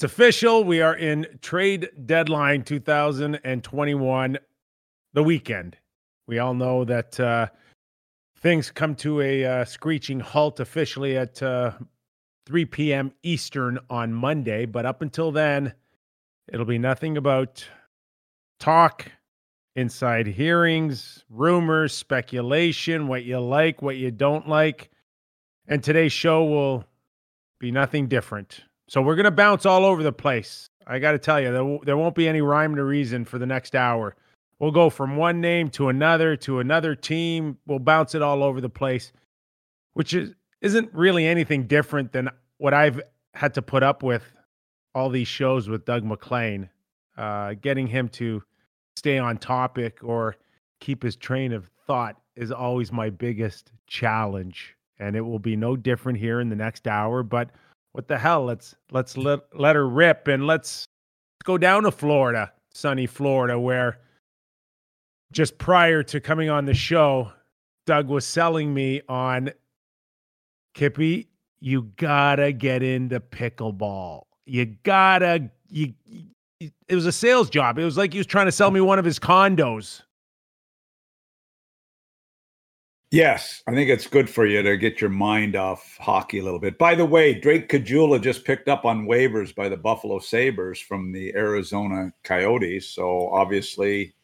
It's official. We are in trade deadline 2021, the weekend. We all know that uh, things come to a uh, screeching halt officially at uh, 3 p.m. Eastern on Monday. But up until then, it'll be nothing about talk, inside hearings, rumors, speculation, what you like, what you don't like. And today's show will be nothing different. So we're going to bounce all over the place. I got to tell you, there, w- there won't be any rhyme or reason for the next hour. We'll go from one name to another to another team. We'll bounce it all over the place, which is isn't really anything different than what I've had to put up with all these shows with Doug MacLean, Uh, getting him to stay on topic or keep his train of thought is always my biggest challenge, and it will be no different here in the next hour. But what the hell? Let's let's let let her rip and let's go down to Florida, sunny Florida, where just prior to coming on the show, Doug was selling me on Kippy. You gotta get into pickleball. You gotta you. It was a sales job. It was like he was trying to sell me one of his condos. Yes, I think it's good for you to get your mind off hockey a little bit. By the way, Drake Caggiula just picked up on waivers by the Buffalo Sabres from the Arizona Coyotes. So obviously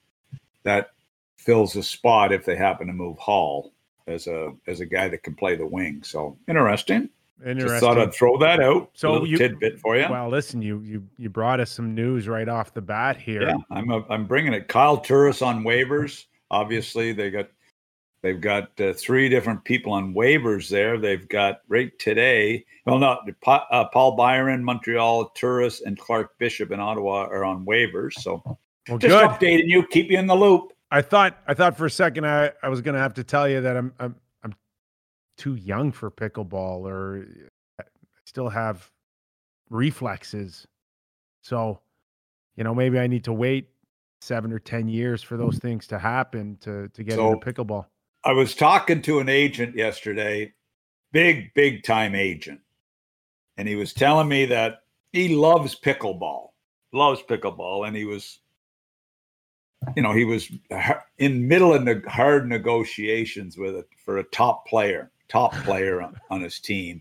that fills a spot if they happen to move Hall as a as a guy that can play the wing. So interesting. Interesting. Just thought I'd throw that out. So a you- tidbit for you. Well, listen, you you you brought us some news right off the bat here. Yeah, I'm a, I'm bringing it. Kyle Turris on waivers. Obviously, they got they've got uh, three different people on waivers there. They've got right today. Well, no, uh, Paul Byron, Montreal, Turris, and Clark Bishop in Ottawa are on waivers. So Well, just good. updating you, keep you in the loop. I thought I thought for a second I, I was gonna have to tell you that I'm I'm I'm too young for pickleball or I still have reflexes. So, you know, maybe I need to wait seven or ten years for those things to happen to to get So- into pickleball. I was talking to an agent yesterday, big, big time agent. And he was telling me that he loves pickleball, loves pickleball. And he was, you know, he was in middle of neg- hard negotiations with it for a top player, top player on, on his team.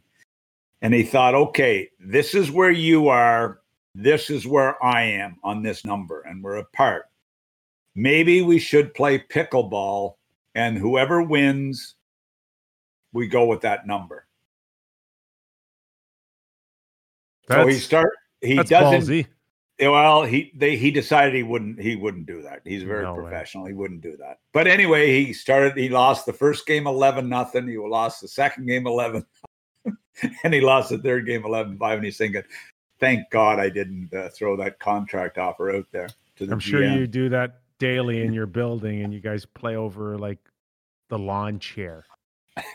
And he thought, okay, this is where you are. This is where I am on this number, and we're apart. Maybe we should play pickleball and whoever wins, we go with that number. so he start he that's doesn't ballsy. well he they he decided he wouldn't he wouldn't do that. He's very No way. professional. He wouldn't do that. But anyway, he started he lost the first game 11 nothing. He lost the second game 11 and he lost the third game 11 5 and he's thinking thank God I didn't uh, throw that contract offer out there to the I'm sure you do that daily in your building and you guys play over like the lawn chair.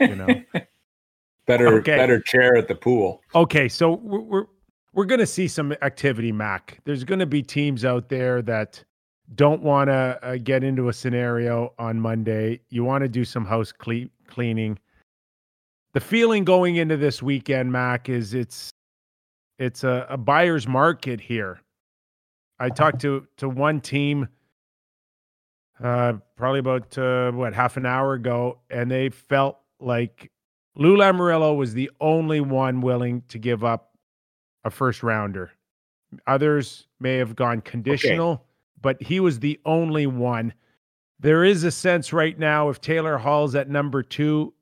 You know. better Okay. better chair at the pool. Okay, so we're we're, we're going to see some activity, Mac. There's going to be teams out there that don't want to uh, get into a scenario on Monday. You want to do some house cle- cleaning. The feeling going into this weekend, Mac, is it's it's a, a buyer's market here. I talked to to one team uh, probably about uh, what half an hour ago, and they felt like Lou Lamoriello was the only one willing to give up a first rounder. Others may have gone conditional, but he was the only one. There is a sense right now if Taylor Hall's at number two,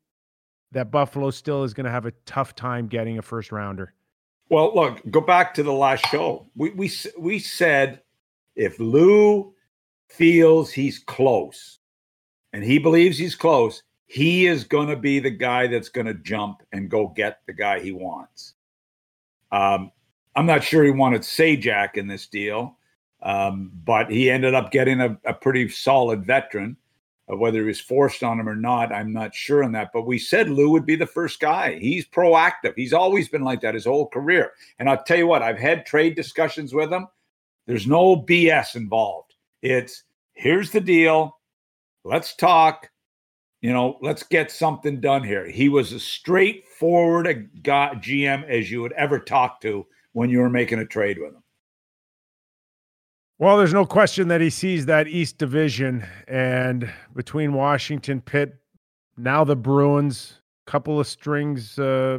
that Buffalo still is going to have a tough time getting a first rounder. Well, look, go back to the last show. We we we said if Lou feels he's close and he believes he's close, he is going to be the guy that's going to jump and go get the guy he wants. Um, I'm not sure he wanted Zajac in this deal, um, but he ended up getting a, a pretty solid veteran. Uh, whether he was forced on him or not, I'm not sure on that. But we said Lou would be the first guy. He's proactive. He's always been like that his whole career. And I'll tell you what, I've had trade discussions with him. There's no BS involved. It's here's the deal. Let's talk. You know, let's get something done here. He was as straightforward a guy, GM as you would ever talk to when you were making a trade with him. Well, there's no question that he sees that East Division and between Washington, Pitt, now the Bruins, couple of strings uh,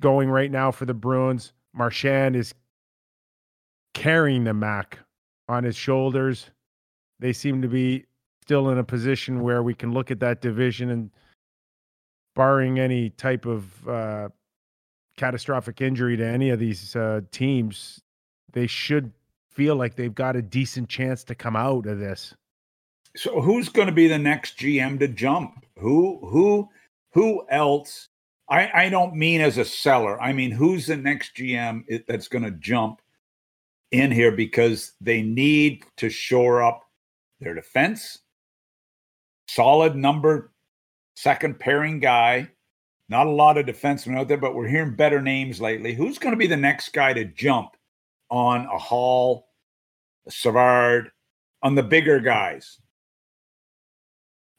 going right now for the Bruins. Marchand is carrying the Mac on his shoulders. They seem to be still in a position where we can look at that division and, barring any type of uh, catastrophic injury to any of these uh, teams, they should feel like they've got a decent chance to come out of this. So who's going to be the next GM to jump? Who who who else? I I don't mean as a seller. I mean who's the next GM that's going to jump in here because they need to shore up their defense. Solid number second pairing guy. Not a lot of defensemen out there, but we're hearing better names lately. Who's going to be the next guy to jump on a Hall, a Savard, on the bigger guys?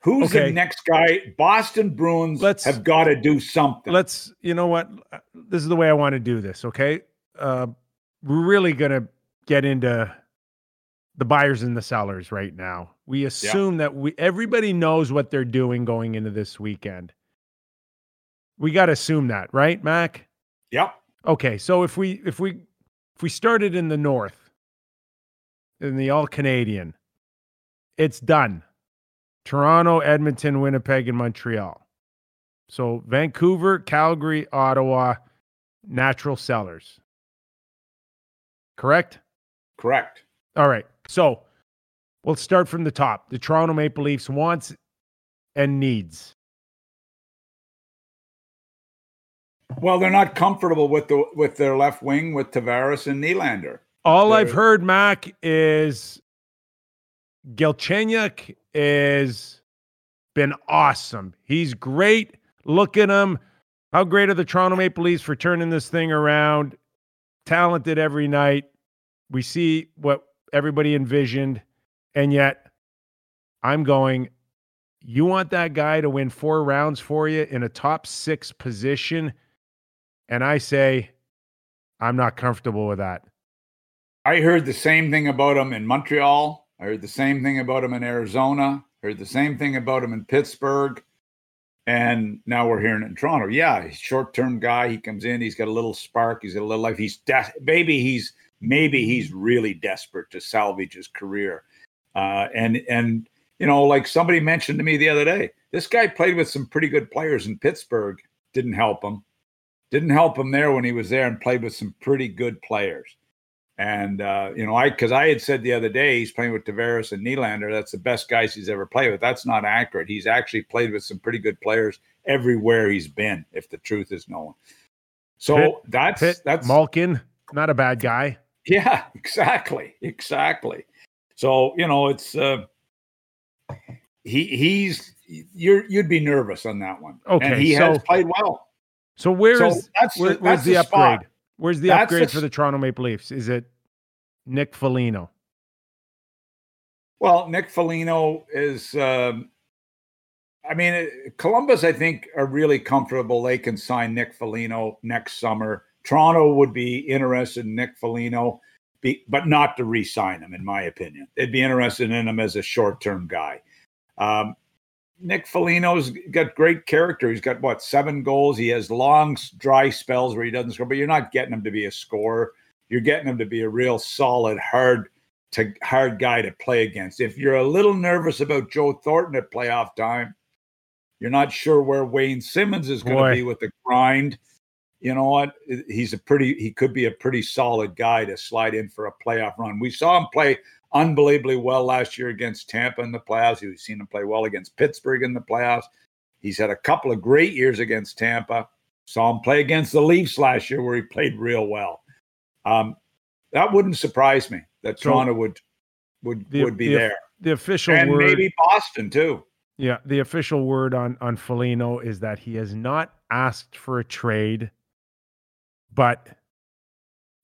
Who's okay. the next guy? Boston Bruins let's, have got to do something. Let's, you know what? This is the way I want to do this, okay? Uh, we're really going to get into the buyers and the sellers right now. We assume yeah. that we everybody knows what they're doing going into this weekend. We got to assume that, right, Mac? Yep. Okay, so if we if we if we started in the north in the all Canadian, it's done. Toronto, Edmonton, Winnipeg, and Montreal. So Vancouver, Calgary, Ottawa, natural sellers. Correct? Correct. All right. So we'll start from the top. The Toronto Maple Leafs wants and needs. Well, they're not comfortable with the with their left wing with Tavares and Nylander. All they're, I've heard, Mac, is Galchenyuk is been awesome. He's great. Look at him. How great are the Toronto Maple Leafs for turning this thing around? Talented every night. We see what everybody envisioned. And yet, I'm going, you want that guy to win four rounds for you in a top six position? And I say, I'm not comfortable with that. I heard the same thing about him in Montreal. I heard the same thing about him in Arizona. Heard the same thing about him in Pittsburgh. And now we're hearing it in Toronto. Yeah, short term guy. He comes in, he's got a little spark, he's got a little life. He's de- maybe he's maybe he's really desperate to salvage his career. Uh, and and you know, like somebody mentioned to me the other day, this guy played with some pretty good players in Pittsburgh. Didn't help him. Didn't help him there when he was there, and played with some pretty good players. And uh, you know, I because I had said the other day he's playing with Tavares and Nylander. That's the best guys he's ever played with. That's not accurate. He's actually played with some pretty good players everywhere he's been, if the truth is known. So Pitt, that's Pitt, that's Malkin, not a bad guy. Yeah, exactly, exactly. So you know, it's uh, he he's you're you'd be nervous on that one. Okay, and he so, has played well. So where's so that's, where, where's the, the upgrade? Spot. Where's the that's upgrade for the Toronto Maple Leafs? Is it Nick Foligno? Well, Nick Foligno is. Um, I mean, Columbus, I think, are really comfortable. They can sign Nick Foligno next summer Toronto would be interested in Nick Foligno, be, but not to re-sign him, in my opinion. They'd be interested in him as a short-term guy. Um, Nick Foligno's got great character. He's got what seven goals. He has long, dry spells where he doesn't score, but you're not getting him to be a scorer. You're getting him to be a real solid, hard to hard guy to play against. If you're a little nervous about Joe Thornton at playoff time, you're not sure where Wayne Simmonds is going to be with the grind you know what? He's a pretty, he could be a pretty solid guy to slide in for a playoff run. We saw him play unbelievably well last year against Tampa in the playoffs. We've seen him play well against Pittsburgh in the playoffs. He's had a couple of great years against Tampa. Saw him play against the Leafs last year where he played real well. Um, that wouldn't surprise me that so Toronto would would the, would be the, there. The official and word, maybe Boston too. Yeah, the official word on on Foligno is that he has not asked for a trade but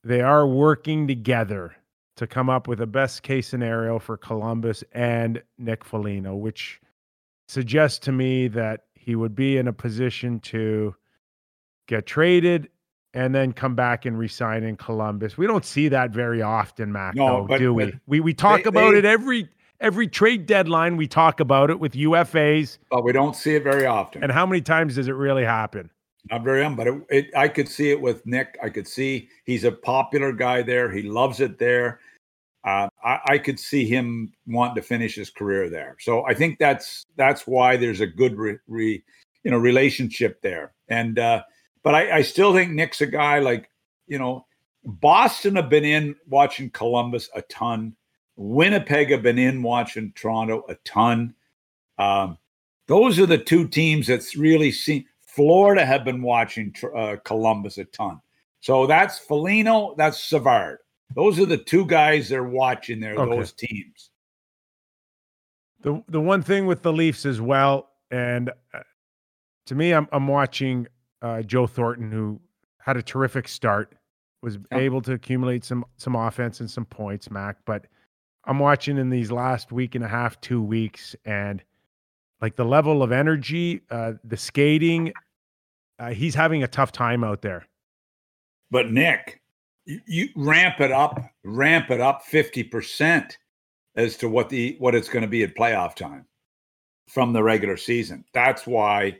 they are working together to come up with a best case scenario for Columbus and Nick Foligno, which suggests to me that he would be in a position to get traded and then come back and resign in Columbus. We don't see that very often, Mac. No, though, but- do we? We we talk they- about they- it every every trade deadline. We talk about it with UFAs, but we don't see it very often. and how many times does it really happen? Not very young, but it, it, I could see it with Nick. I could see he's a popular guy there. He loves it there. Uh, I, I could see him wanting to finish his career there. So I think that's that's why there's a good re, re, you know relationship there. And uh, but I, I still think Nick's a guy like you know Boston have been in watching Columbus a ton. Winnipeg have been in watching Toronto a ton. Um, those are the two teams that's really seen. Florida have been watching uh, Columbus a ton. So that's Foligno, that's Savard. Those are the two guys they're watching there, Okay. those teams. The the one thing with the Leafs as well, and uh, to me, I'm I'm watching uh, Joe Thornton, who had a terrific start, was Yeah. able to accumulate some some offense and some points, Mac. But I'm watching in these last week and a half, two weeks, and like the level of energy, uh, the skating, uh, he's having a tough time out there. But Nick, you, you ramp it up, ramp it up 50% as to what the what it's going to be at playoff time from the regular season. That's why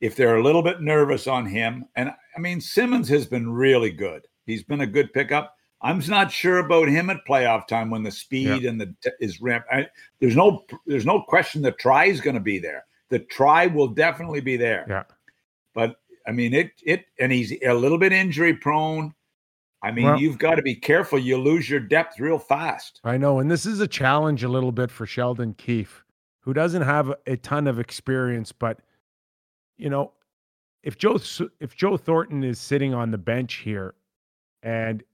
if they're a little bit nervous on him, and I mean Simmonds has been really good. He's been a good pickup. I'm not sure about him at playoff time when the speed and the is ramp. I, there's no there's no question the try is going to be there. The try will definitely be there. Yeah. But I mean it it and he's a little bit injury prone. I mean, Well- you've got to be careful. You lose your depth real fast. I know, and this is a challenge a little bit for Sheldon Keefe, who doesn't have a ton of experience, but you know, if Joe if Joe Thornton is sitting on the bench here, and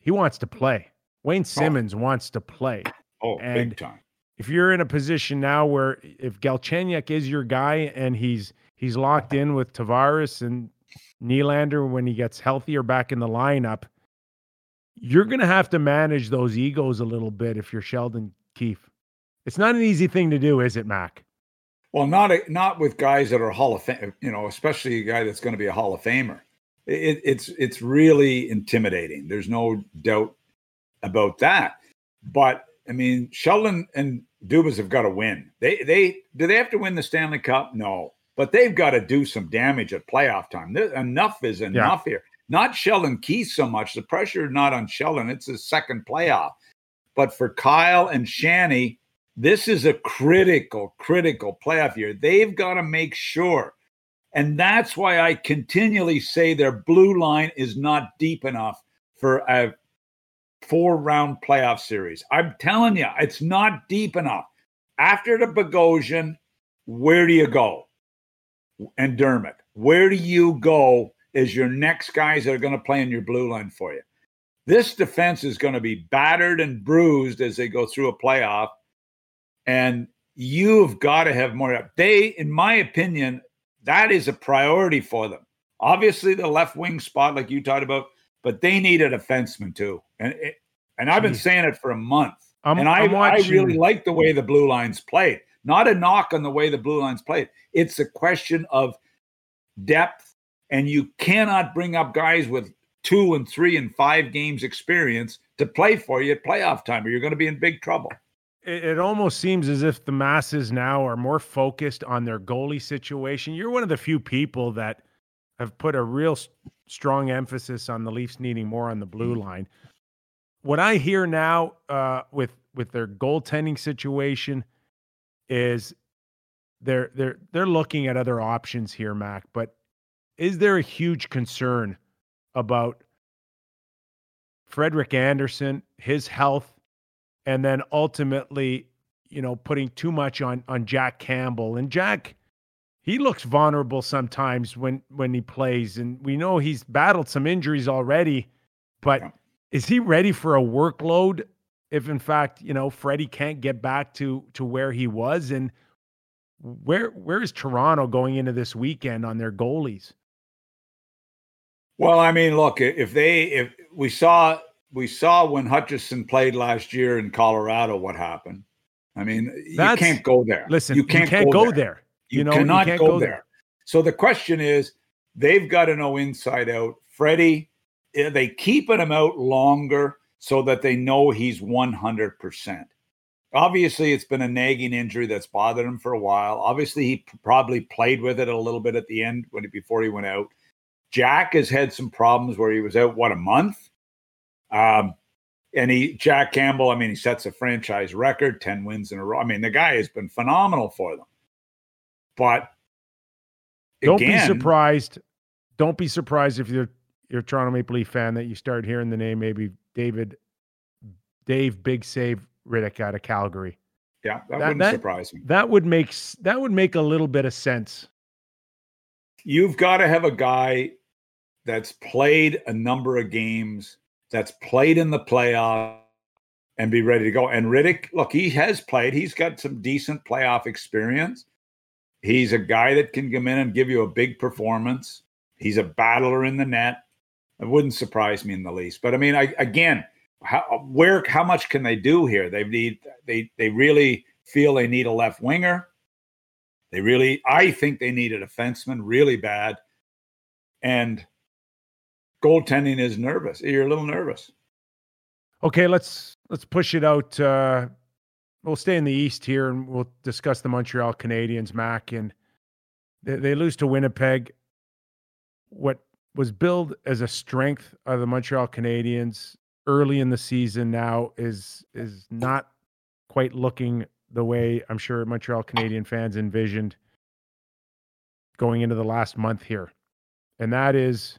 he, wants to play, Wayne oh. Simmonds wants to play. Oh, And- big time. If you're in a position now where if Galchenyuk is your guy and he's he's locked in with Tavares and Nylander when he gets healthier back in the lineup, you're going to have to manage those egos a little bit if you're Sheldon Keefe. It's not an easy thing to do, is it, Mac? Well, not a, not with guys that are Hall of Fame, you know, especially a guy that's going to be a Hall of Famer. It, it's it's really intimidating. There's no doubt about that. But I mean, Sheldon and Dubas have got to win. They they do they have to win the Stanley Cup? No, but they've got to do some damage at playoff time. There- enough is enough here. Not Sheldon Keefe so much. The pressure is not on Sheldon. It's his second playoff. But for Kyle and Shanny, this is a critical, critical playoff year. They've got to make sure. And that's why I continually say their blue line is not deep enough for a four round playoff series. I'm telling you, it's not deep enough. After the Bogosian, where do you go? And Dermott, where do you go as your next guys that are going to play in your blue line for you? This defense is going to be battered and bruised as they go through a playoff. And you've got to have more. They, in my opinion, that is a priority for them. Obviously, the left wing spot, like you talked about, but they need a defenseman too. And it, and I've been saying it for a month. I'm, and I, I really like the way the blue lines played. Not a knock on the way the blue lines played. It's a question of depth, and you cannot bring up guys with two and three and five games experience to play for you at playoff time, or you're going to be in big trouble. It, it almost seems as if the masses now are more focused on their goalie situation. You're one of the few people that have put a real strong emphasis on the Leafs needing more on the blue line. What I hear now uh, with with their goaltending situation is they're they're they're looking at other options here, Mac. But is there a huge concern about Frederik Andersen, his health, and then ultimately, you know, putting too much on on Jack Campbell. And Jack, he looks vulnerable sometimes when when he plays, and we know he's battled some injuries already. But is he ready for a workload? If in fact, you know, Freddie can't get back to to where he was, and where where is Toronto going into this weekend on their goalies? Well, I mean, look, if they if we saw we saw when Hutchinson played last year in Colorado, what happened? I mean, you can't go there. Listen, you can't, go, there. You, You know, cannot can't go, go there. there. So the question is, they've got to know inside out Freddie, eh, they keeping him out longer so that they know he's 100%. Obviously, it's been a nagging injury that's bothered him for a while. Obviously, he probably played with it a little bit at the end when before he went out. Jack has had some problems where he was out what a month. Um, and he Jack Campbell, I mean, he sets a franchise record, 10 wins in a row. I mean, the guy has been phenomenal for them. But don't be surprised. Don't be surprised if you're you're a Toronto Maple Leaf fan that you start hearing the name maybe David Dave Big Save Rittich out of Calgary. Yeah, that, that wouldn't that, surprise me. That would make that would make a little bit of sense. You've got to have a guy that's played a number of games, that's played in the playoff, and be ready to go. And Rittich, look, he has played. He's got some decent playoff experience. He's a guy that can come in and give you a big performance. He's a battler in the net. It wouldn't surprise me in the least. But I mean, I, again, how where how much can they do here? They need they they really feel they need a left winger. They really, I think they need a defenseman really bad. And goaltending is nervous. You're a little nervous. Okay, let's let's push it out. Uh, we'll stay in the East here, and we'll discuss the Montreal Canadiens. Mac and they, they lose to Winnipeg. What was billed as a strength of the Montreal Canadiens early in the season now is is not quite looking the way I'm sure Montreal Canadian fans envisioned going into the last month here. And that is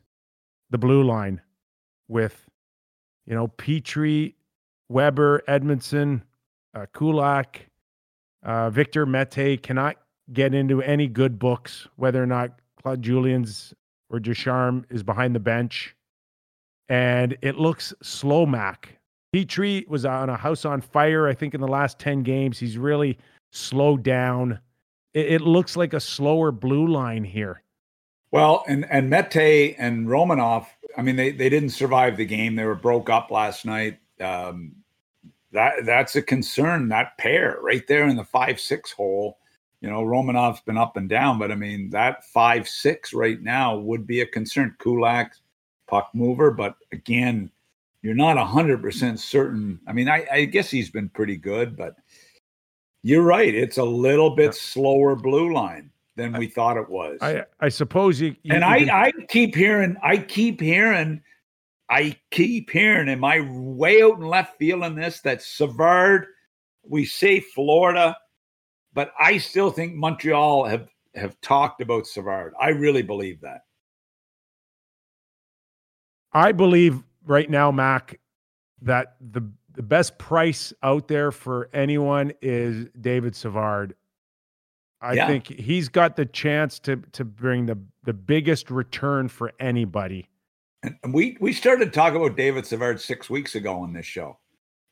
the blue line with you know Petry, Weber, Edmundson, uh, Kulak, uh, Victor Mete cannot get into any good books whether or not Claude Julien's or Ducharme is behind the bench. And it looks slow, Mac. Petry was on a house on fire, I think, in the last 10 games. He's really slowed down. It, it looks like a slower blue line here. Well, and and Mete and Romanov, I mean, they, they didn't survive the game. They were broke up last night. Um, that that's a concern. That pair right there in the five six hole you know, Romanov's been up and down, but I mean, that five six right now would be a concern. Kulak, puck mover, but again, you're not 100% certain. I mean, I, I, guess he's been pretty good, but you're right. It's a little bit slower blue line than we thought it was. I, I suppose you. you and I, I keep hearing, I keep hearing, I keep hearing, am I way out in left field in this that Savard, we say Florida but I still think Montreal have have talked about Savard. I really believe that. I believe right now, Mac, that the the best price out there for anyone is David Savard. I yeah. think he's got the chance to to bring the the biggest return for anybody. And we we started talking about David Savard six weeks ago on this show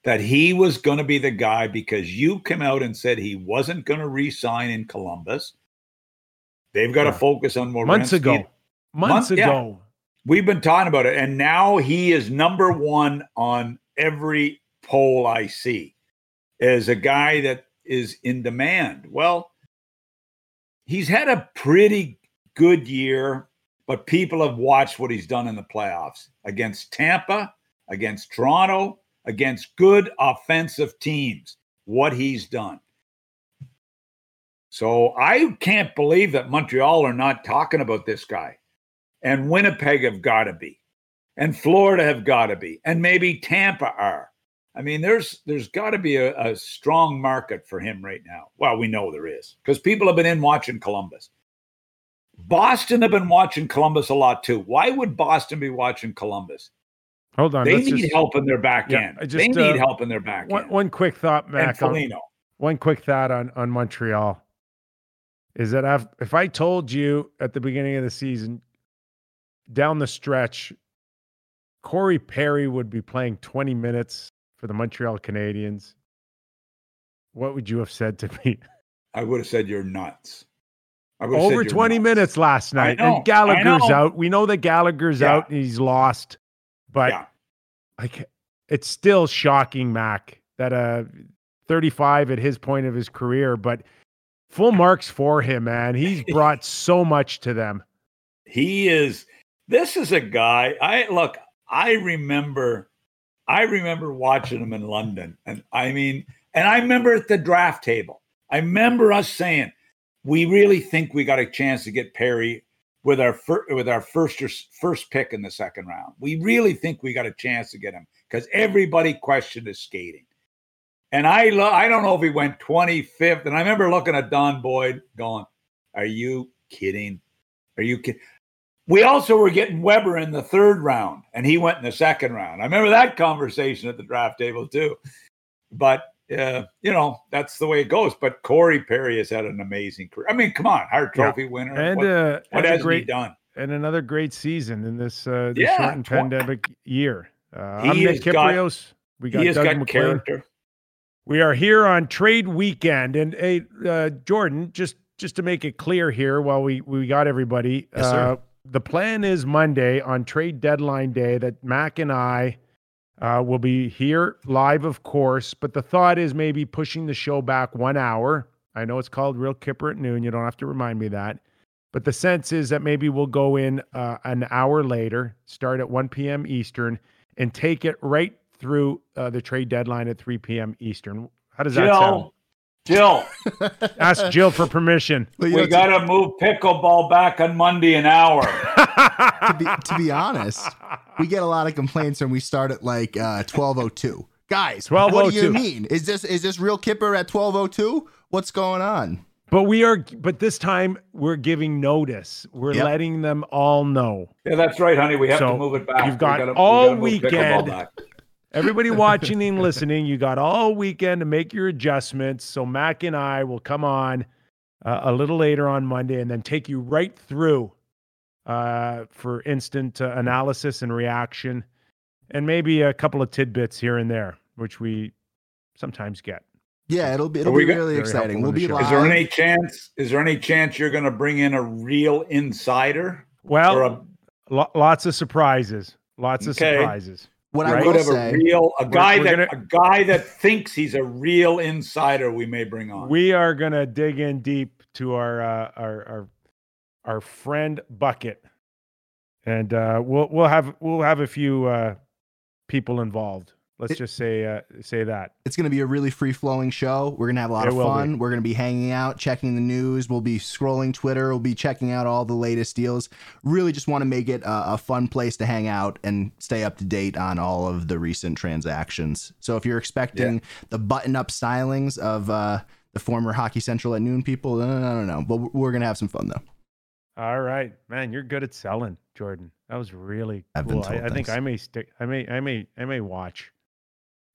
that he was going to be the guy because you came out and said he wasn't going to resign in Columbus. They've got yeah. to focus on more months ago. Months, ago. Yeah. We've been talking about it, and now he is number one on every poll I see as a guy that is in demand. Well, he's had a pretty good year, but people have watched what he's done in the playoffs against Tampa, against Toronto, against good offensive teams, what he's done. So I can't believe that Montreal are not talking about this guy. And Winnipeg have got to be. And Florida have got to be. And maybe Tampa are. I mean, there's there's got to be a, a strong market for him right now. Well, we know there is because people have been in watching Columbus. Boston have been watching Columbus a lot too. Why would Boston be watching Columbus? Hold on. They need just, help in their back yeah, end. Just, they need uh, help in their back one, end. One quick thought, Mac. On, one quick thought on, on Montreal is that I've, if I told you at the beginning of the season, down the stretch, Corey Perry would be playing 20 minutes for the Montreal Canadiens, what would you have said to me? I would have said you're nuts. Over 20 nuts. minutes last night. And Gallagher's out. We know that Gallagher's yeah. out and he's lost. But yeah. like it's still shocking, Mac, that uh 35 at his point of his career, but full marks for him, man. He's brought so much to them. He is this is a guy. I look. I remember. I remember watching them in London, and I mean, and I remember at the draft table. I remember us saying, "We really think we got a chance to get Perry with our fir- with our first first pick in the second round. We really think we got a chance to get him because everybody questioned his skating." And I lo- I don't know if he went 25th. And I remember looking at Don Boyd going, Are you kidding? Are you kidding? We also were getting Weber in the third round, and he went in the second round. I remember that conversation at the draft table too. But uh, you know, that's the way it goes. But Corey Perry has had an amazing career. I mean, come on, Hart Trophy yeah. winner. And what, uh, what has great, he done? And another great season in this, uh, this Yeah, shortened tw- pandemic year. Uh, He I'm Nick has got- We got Doug got character. We are here on trade weekend, and hey, uh, Jordan, just just to make it clear here, while we we got everybody, Yes, uh, the plan is Monday on trade deadline day that Mac and I uh, will be here live, of course. But the thought is maybe pushing the show back one hour. I know it's called Real Kyper at noon. You don't have to remind me that. But the sense is that maybe we'll go in uh, an hour later, start at 1 p.m. Eastern, and take it right through uh, the trade deadline at 3 p.m. Eastern. How does that sound? Jill, Jill, Ask Jill for permission. But, we know, got to move pickleball back on Monday an hour. to be, to be honest, we get a lot of complaints when we start at like uh, 1202. Guys, what do you mean? Is this is this real Kyper at 1202? What's going on? but we are, but this time we're giving notice. We're Yep. letting them all know. Yeah, that's right, honey. We have So, to move it back. you've got gotta- we all gotta weekend. Back. Everybody watching and listening, you got all weekend to make your adjustments. So Mac and I will come on uh, a little later on Monday and then take you right through uh, for instant uh, analysis and reaction, and maybe a couple of tidbits here and there, which we sometimes get. Yeah, it'll be it'll be really Very exciting. We'll be show. live. Is there any chance? Is there any chance you're going to bring in a real insider Well, a lo- lots of surprises. Lots of Okay. surprises. What Right. I could will have say? a real a guy we're that gonna- a guy that thinks he's a real insider? We may bring on. We are gonna dig in deep to our uh, our our our friend Bucket, and uh, we'll we'll have we'll have a few uh, people involved. Let's It- just say uh, say that. It's going to be a really free flowing show. We're going to have a lot It of fun. We're going to be hanging out, checking the news. We'll be scrolling Twitter. We'll be checking out all the latest deals. Really just want to make it a, a fun place to hang out and stay up to date on all of the recent transactions. So if you're expecting the button up stylings of uh, the former Hockey Central at noon people, I don't, know. But we're going to have some fun though. All right, man, you're good at selling, Jordan. That was really I've cool. I, I think. I may stick. I may I may I may watch.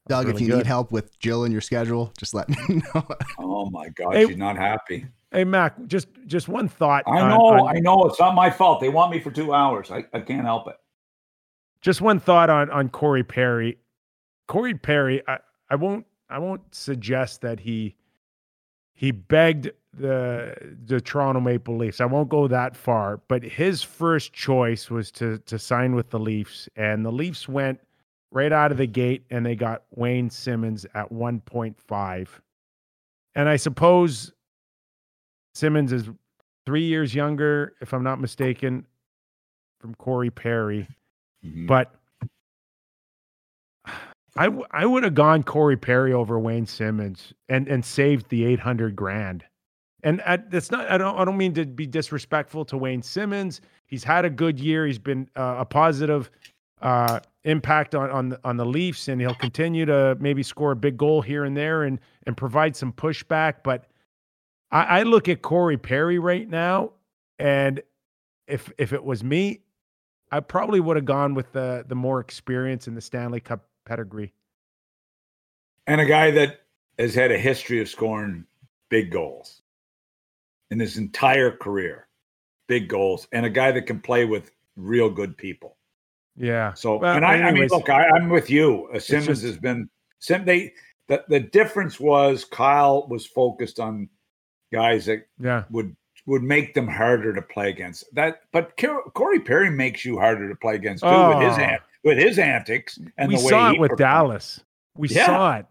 That was Doug, if you good. need help with Jill and your schedule, just let me know. oh my God, Hey- she's not happy. Hey Mac, just just one thought. I on- know, on- I know. It's not my fault. They want me for two hours. I, I can't help it. just one thought on on Corey Perry. Corey Perry, I, I won't I won't suggest that he he begged the the Toronto Maple Leafs. I won't go that far, but his first choice was to to sign with the Leafs, and the Leafs went right out of the gate and they got Wayne Simmonds at 1.5. And I suppose Simmonds is three years younger, if I'm not mistaken, from Corey Perry. Mhm. But I w- I would have gone Corey Perry over Wayne Simmonds and and saved the 800 grand. And I, that's not I don't I don't mean to be disrespectful to Wayne Simmonds. He's had a good year. He's been uh, a positive uh, impact on on the, on the Leafs, and he'll continue to maybe score a big goal here and there and and provide some pushback. But I, I look at Corey Perry right now, and if if it was me, I probably would have gone with the the more experience in the Stanley Cup pedigree. and a guy that has had a history of scoring big goals in his entire career, big goals, and a guy that can play with real good people. Yeah. So, Well, and I, I mean, look, I, I'm with you. Uh, Simmonds just- has been. Sim, they the the difference was Kyle was focused on guys that yeah. would would make them harder to play against. That, but Cor- Corey Perry makes you harder to play against too with his Oh. with his antics and we the way saw it with performed. Dallas. We Yeah. saw it.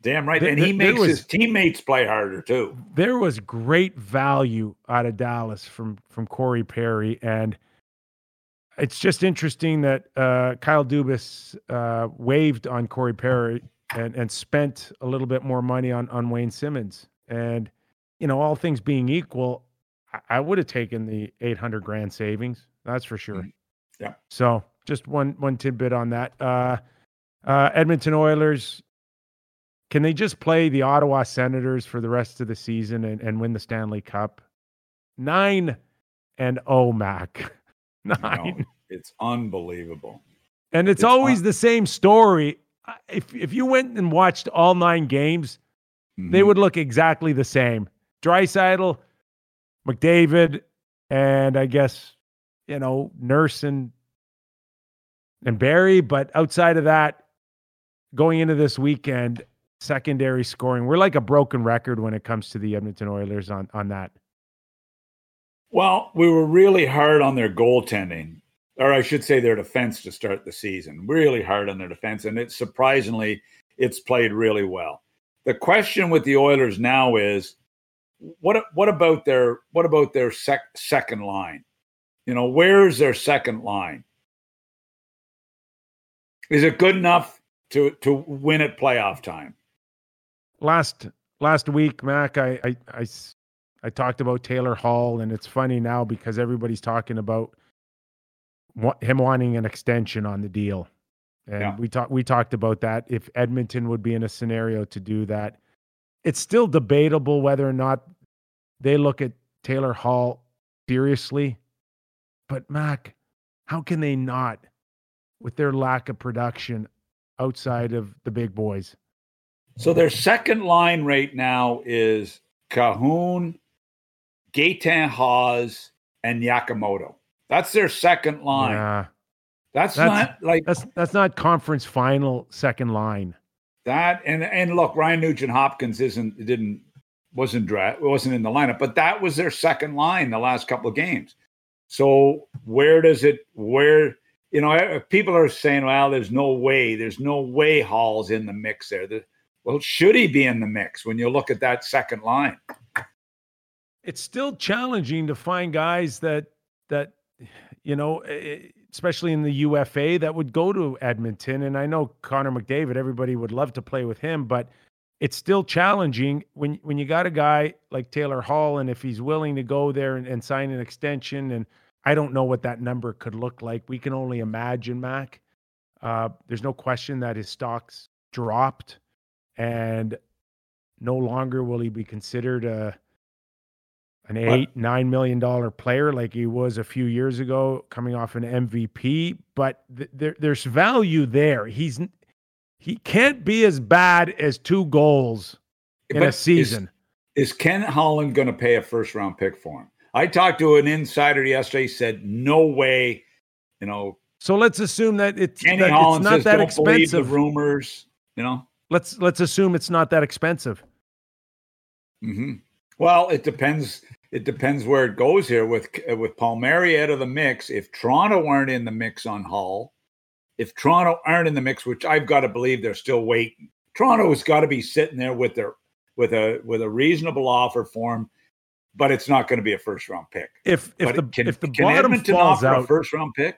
Damn right, There- and he there- there makes was- his teammates play harder too. There was great value out of Dallas from from Corey Perry, and it's just interesting that uh, Kyle Dubas uh, waived on Corey Perry and and spent a little bit more money on on Wayne Simmonds. And you know, all things being equal, I, I would have taken the 800 grand savings. That's for sure. Mhm. Yeah. So just one one tidbit on that. Uh, uh, Edmonton Oilers. Can they just play the Ottawa Senators for the rest of the season and, and win the Stanley Cup? Nine and oh, Mac. Nine. No, it's unbelievable. And it's, It's always un- the same story. If if you went and watched all nine games, they Mhm. would look exactly the same. Draisaitl, McDavid, and I guess you know Nurse and and Barrie. But outside of that, going into this weekend, secondary scoring, we're like a broken record when it comes to the Edmonton Oilers on on that. Well, we were really hard on their goaltending, or I should say their defense to start the season. Really hard on their defense, and it's surprisingly it's played really well. The question with the Oilers now is what what about their what about their sec, second line? You know, where's their second line? Is it good enough to to win at playoff time? last last week, Mac, I, I I I talked about Taylor Hall, and it's funny now because everybody's talking about him wanting an extension on the deal, and Yeah. we talked we talked about that. If Edmonton would be in a scenario to do that, it's still debatable whether or not they look at Taylor Hall seriously. But Mac, how can they not, with their lack of production outside of the big boys? So their second line right now is Cahoon, Gaetan Haas, and Yamamoto. That's their second line. Yeah. That's, That's- not like That's that's not conference final second line. that. And and look, Ryan Nugent Hopkins isn't didn't wasn't wasn't in the lineup, but that was their second line the last couple of games. So where does it where you know people are saying, well, there's no way, there's no way Hall's in the mix there. The- well, should he be in the mix when you look at that second line? It's still challenging to find guys that that you know, especially in the UFA that would go to Edmonton. And I know Connor McDavid, everybody would love to play with him, but it's still challenging when when you got a guy like Taylor Hall, and if he's willing to go there and, and sign an extension, and I don't know what that number could look like. We can only imagine, Mac. Uh, there's no question that his stocks dropped, and no longer will he be considered a an eight nine million dollar player like he was a few years ago, coming off an MVP. But th- there, there's value there. He's he can't be as bad as two goals in But a season. Is Ken Holland going to pay a first round pick for him? I talked to an insider yesterday. He said, "No way." You know, so let's assume that it's, Kenny that it's not says, that "Don't believe the expensive. rumors." You know. Let's let's assume it's not that expensive. hmm Well, it depends. It depends where it goes here with uh, with Palmieri out of the mix. If Toronto aren't in the mix on Hall, if Toronto aren't in the mix, which I've got to believe they're still waiting, Toronto has got to be sitting there with their with a with a reasonable offer for him, but it's not going to be a first round pick. If if But the can, if the can bottom Edmonton falls offer a out, first round pick?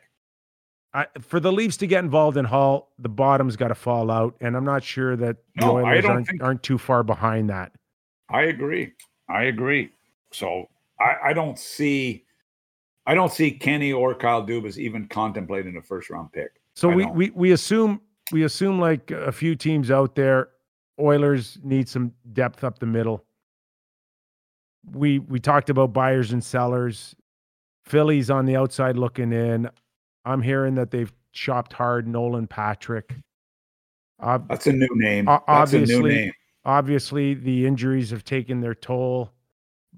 I, for the Leafs to get involved in Hall, the bottom's got to fall out, and I'm not sure that the No, Oilers aren't, think- aren't too far behind that. I agree. I agree. So I, I don't see, I don't see Kenny or Kyle Dubas even contemplating a first round pick. So we, we we assume we assume like a few teams out there, Oilers need some depth up the middle. We we talked about buyers and sellers. Phillies on the outside looking in. I'm hearing that they've shopped hard Nolan Patrick. That's a new name. That's a new obviously- name. obviously the injuries have taken their toll,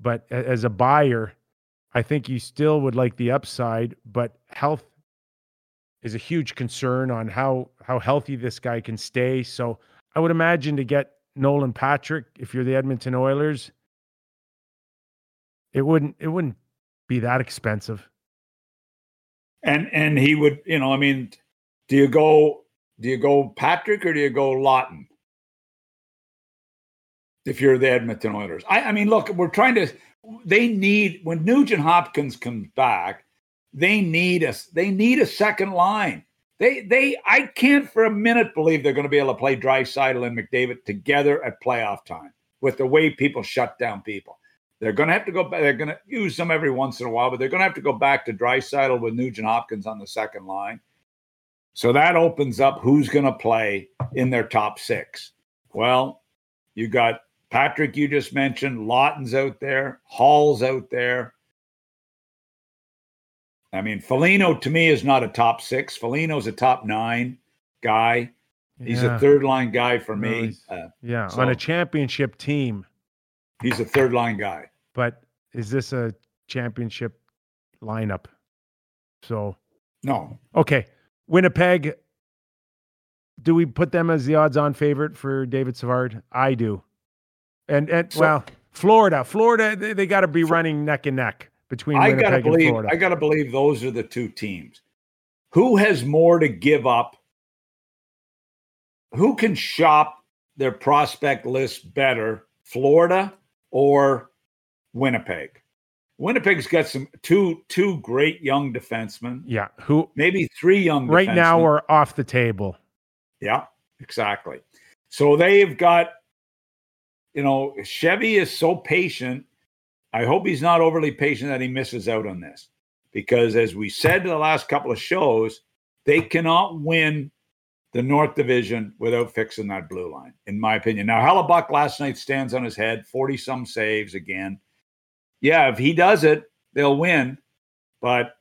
but as a buyer, I think you still would like the upside, but health is a huge concern on how how healthy this guy can stay. So I would imagine to get Nolan Patrick, if you're the Edmonton Oilers, it wouldn't it wouldn't be that expensive. And and he would, you know, I mean, do you go do you go Patrick or do you go Laughton? If you're the Edmonton Oilers. I, I mean, look, we're trying to they need when Nugent Hopkins comes back, they need us. They need a second line. They they I can't for a minute believe they're going to be able to play Draisaitl and McDavid together at playoff time with the way people shut down people. They're going to have to go back. They're going to use them every once in a while, but they're going to have to go back to Draisaitl with Nugent Hopkins on the second line. So that opens up who's going to play in their top six. Well, you got Patrick, you just mentioned, Laughton's out there, Hall's out there. I mean, Foligno to me is not a top six. Foligno's a top nine guy. He's Yeah. a third line guy for me. Uh, Yeah, So- on a championship team. he's a third line guy. But is this a championship lineup? So No, okay, Winnipeg. Do we put them as the odds-on favorite for David Savard? I do. And and So- well, Florida, Florida, they, they got to be running neck and neck between I Winnipeg gotta and believe. Florida. I gotta believe those are the two teams. Who has more to give up? Who can shop their prospect list better, Florida or Winnipeg? Winnipeg's got some two two great young defensemen, yeah, who maybe three young. right now are off the table. Yeah, exactly. So they've got, you know, Chevy is so patient. I hope he's not overly patient that he misses out on this because, as we said in the last couple of shows, they cannot win the North Division without fixing that blue line, in my opinion. Now, Hellebuyck last night stands on his head, 40 some saves again. Yeah, if he does it, they'll win. But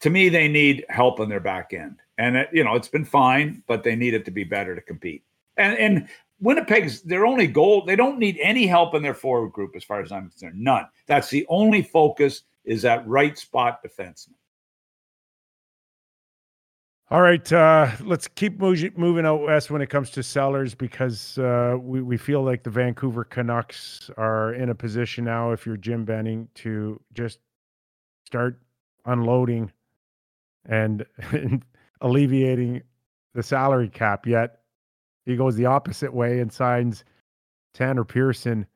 to me, they need help on their back end. And it, you know, it's been fine, but they need it to be better to compete. And and Winnipeg's their only goal, they don't need any help in their forward group, as far as I'm concerned. None. That's the only focus is that right spot defenseman. All right, uh, let's keep moving out west when it comes to sellers because uh, we we feel like the Vancouver Canucks are in a position now. If you're Jim Benning, to just start unloading and, alleviating the salary cap. Yet he goes the opposite way and signs Tanner Pearson.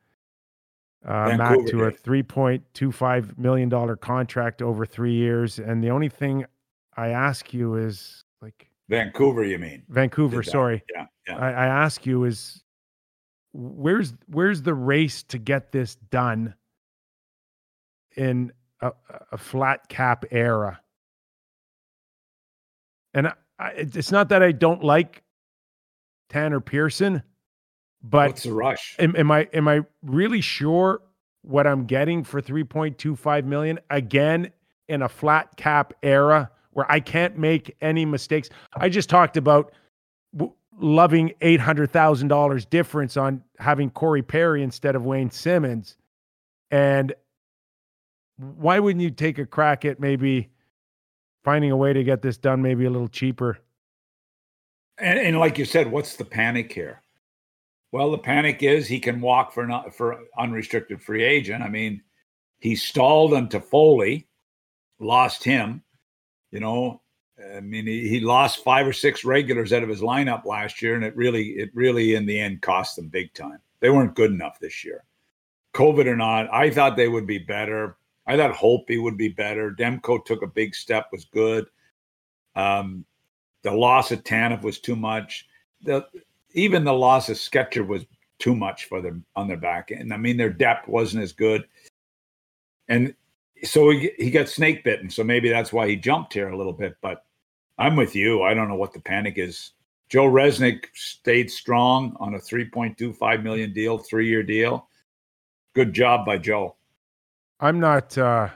Uh, Matt to a three point two five million dollar contract over three years, and the only thing I ask you is like Vancouver, you mean? Vancouver. Sorry, Yeah, yeah. I, I ask you is where's where's the race to get this done in a, a flat cap era? And I, I, it's not that I don't like Tanner Pearson, but What's the rush? am, am I am I really sure what I'm getting for 3.25 million again in a flat cap era where I can't make any mistakes? I just talked about w- loving $800,000 difference on having Corey Perry instead of Wayne Simmonds. And why wouldn't you take a crack at maybe finding a way to get this done maybe a little cheaper? And, and like you said, what's the panic here? Well, the panic is he can walk for not for unrestricted free agent. I mean, he stalled on Foley, lost him. You know, I mean, he, he lost five or six regulars out of his lineup last year, and it really, it really, in the end, cost them big time. They weren't good enough this year. COVID or not, I thought they would be better. I thought Holtby would be better. Demko took a big step, was good. Um, the loss of Tanev was too much. The even the loss of Stecher was too much for them on their back end. I mean, their depth wasn't as good, and so he he got snake bitten. So maybe that's why he jumped here a little bit. But I'm with you. I don't know what the panic is. Joe Resnick stayed strong on a 3.25 million deal, three year deal. Good job by Joe. I'm not uh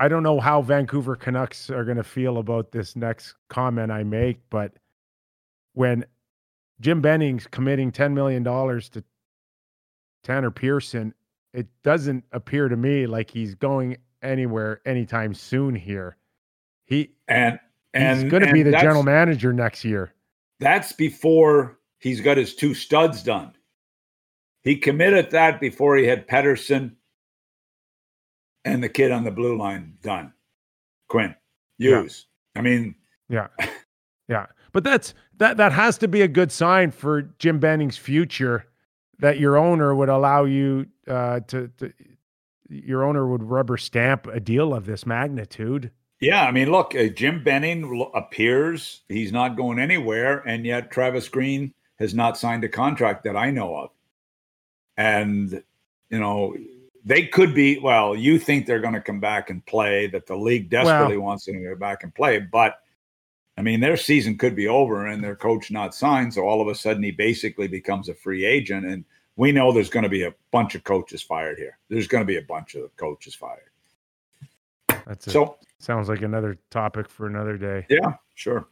I don't know how Vancouver Canucks are going to feel about this next comment I make, but when Jim Benning's committing 10 million dollars to Tanner Pearson, it doesn't appear to me like he's going anywhere anytime soon here. He And and he's going to be the general manager next year. That's before he's got his two studs done. He committed that before he had Pettersson and the kid on the blue line done. Quinn, Yeah. use. I mean, Yeah. Yeah. But that's that that has to be a good sign for Jim Benning's future that your owner would allow you uh, to, to your owner would rubber stamp a deal of this magnitude. Yeah, I mean, look, uh, Jim Benning appears he's not going anywhere, and yet Travis Green has not signed a contract that I know of. And you know, they could be. Well, you think they're going to come back and play? That the league desperately well, wants them to go back and play, but I mean, their season could be over and their coach not signed. So all of a sudden, he basically becomes a free agent, and we know there's going to be a bunch of coaches fired here. There's going to be a bunch of coaches fired. That's so sounds like another topic for another day. Yeah, sure.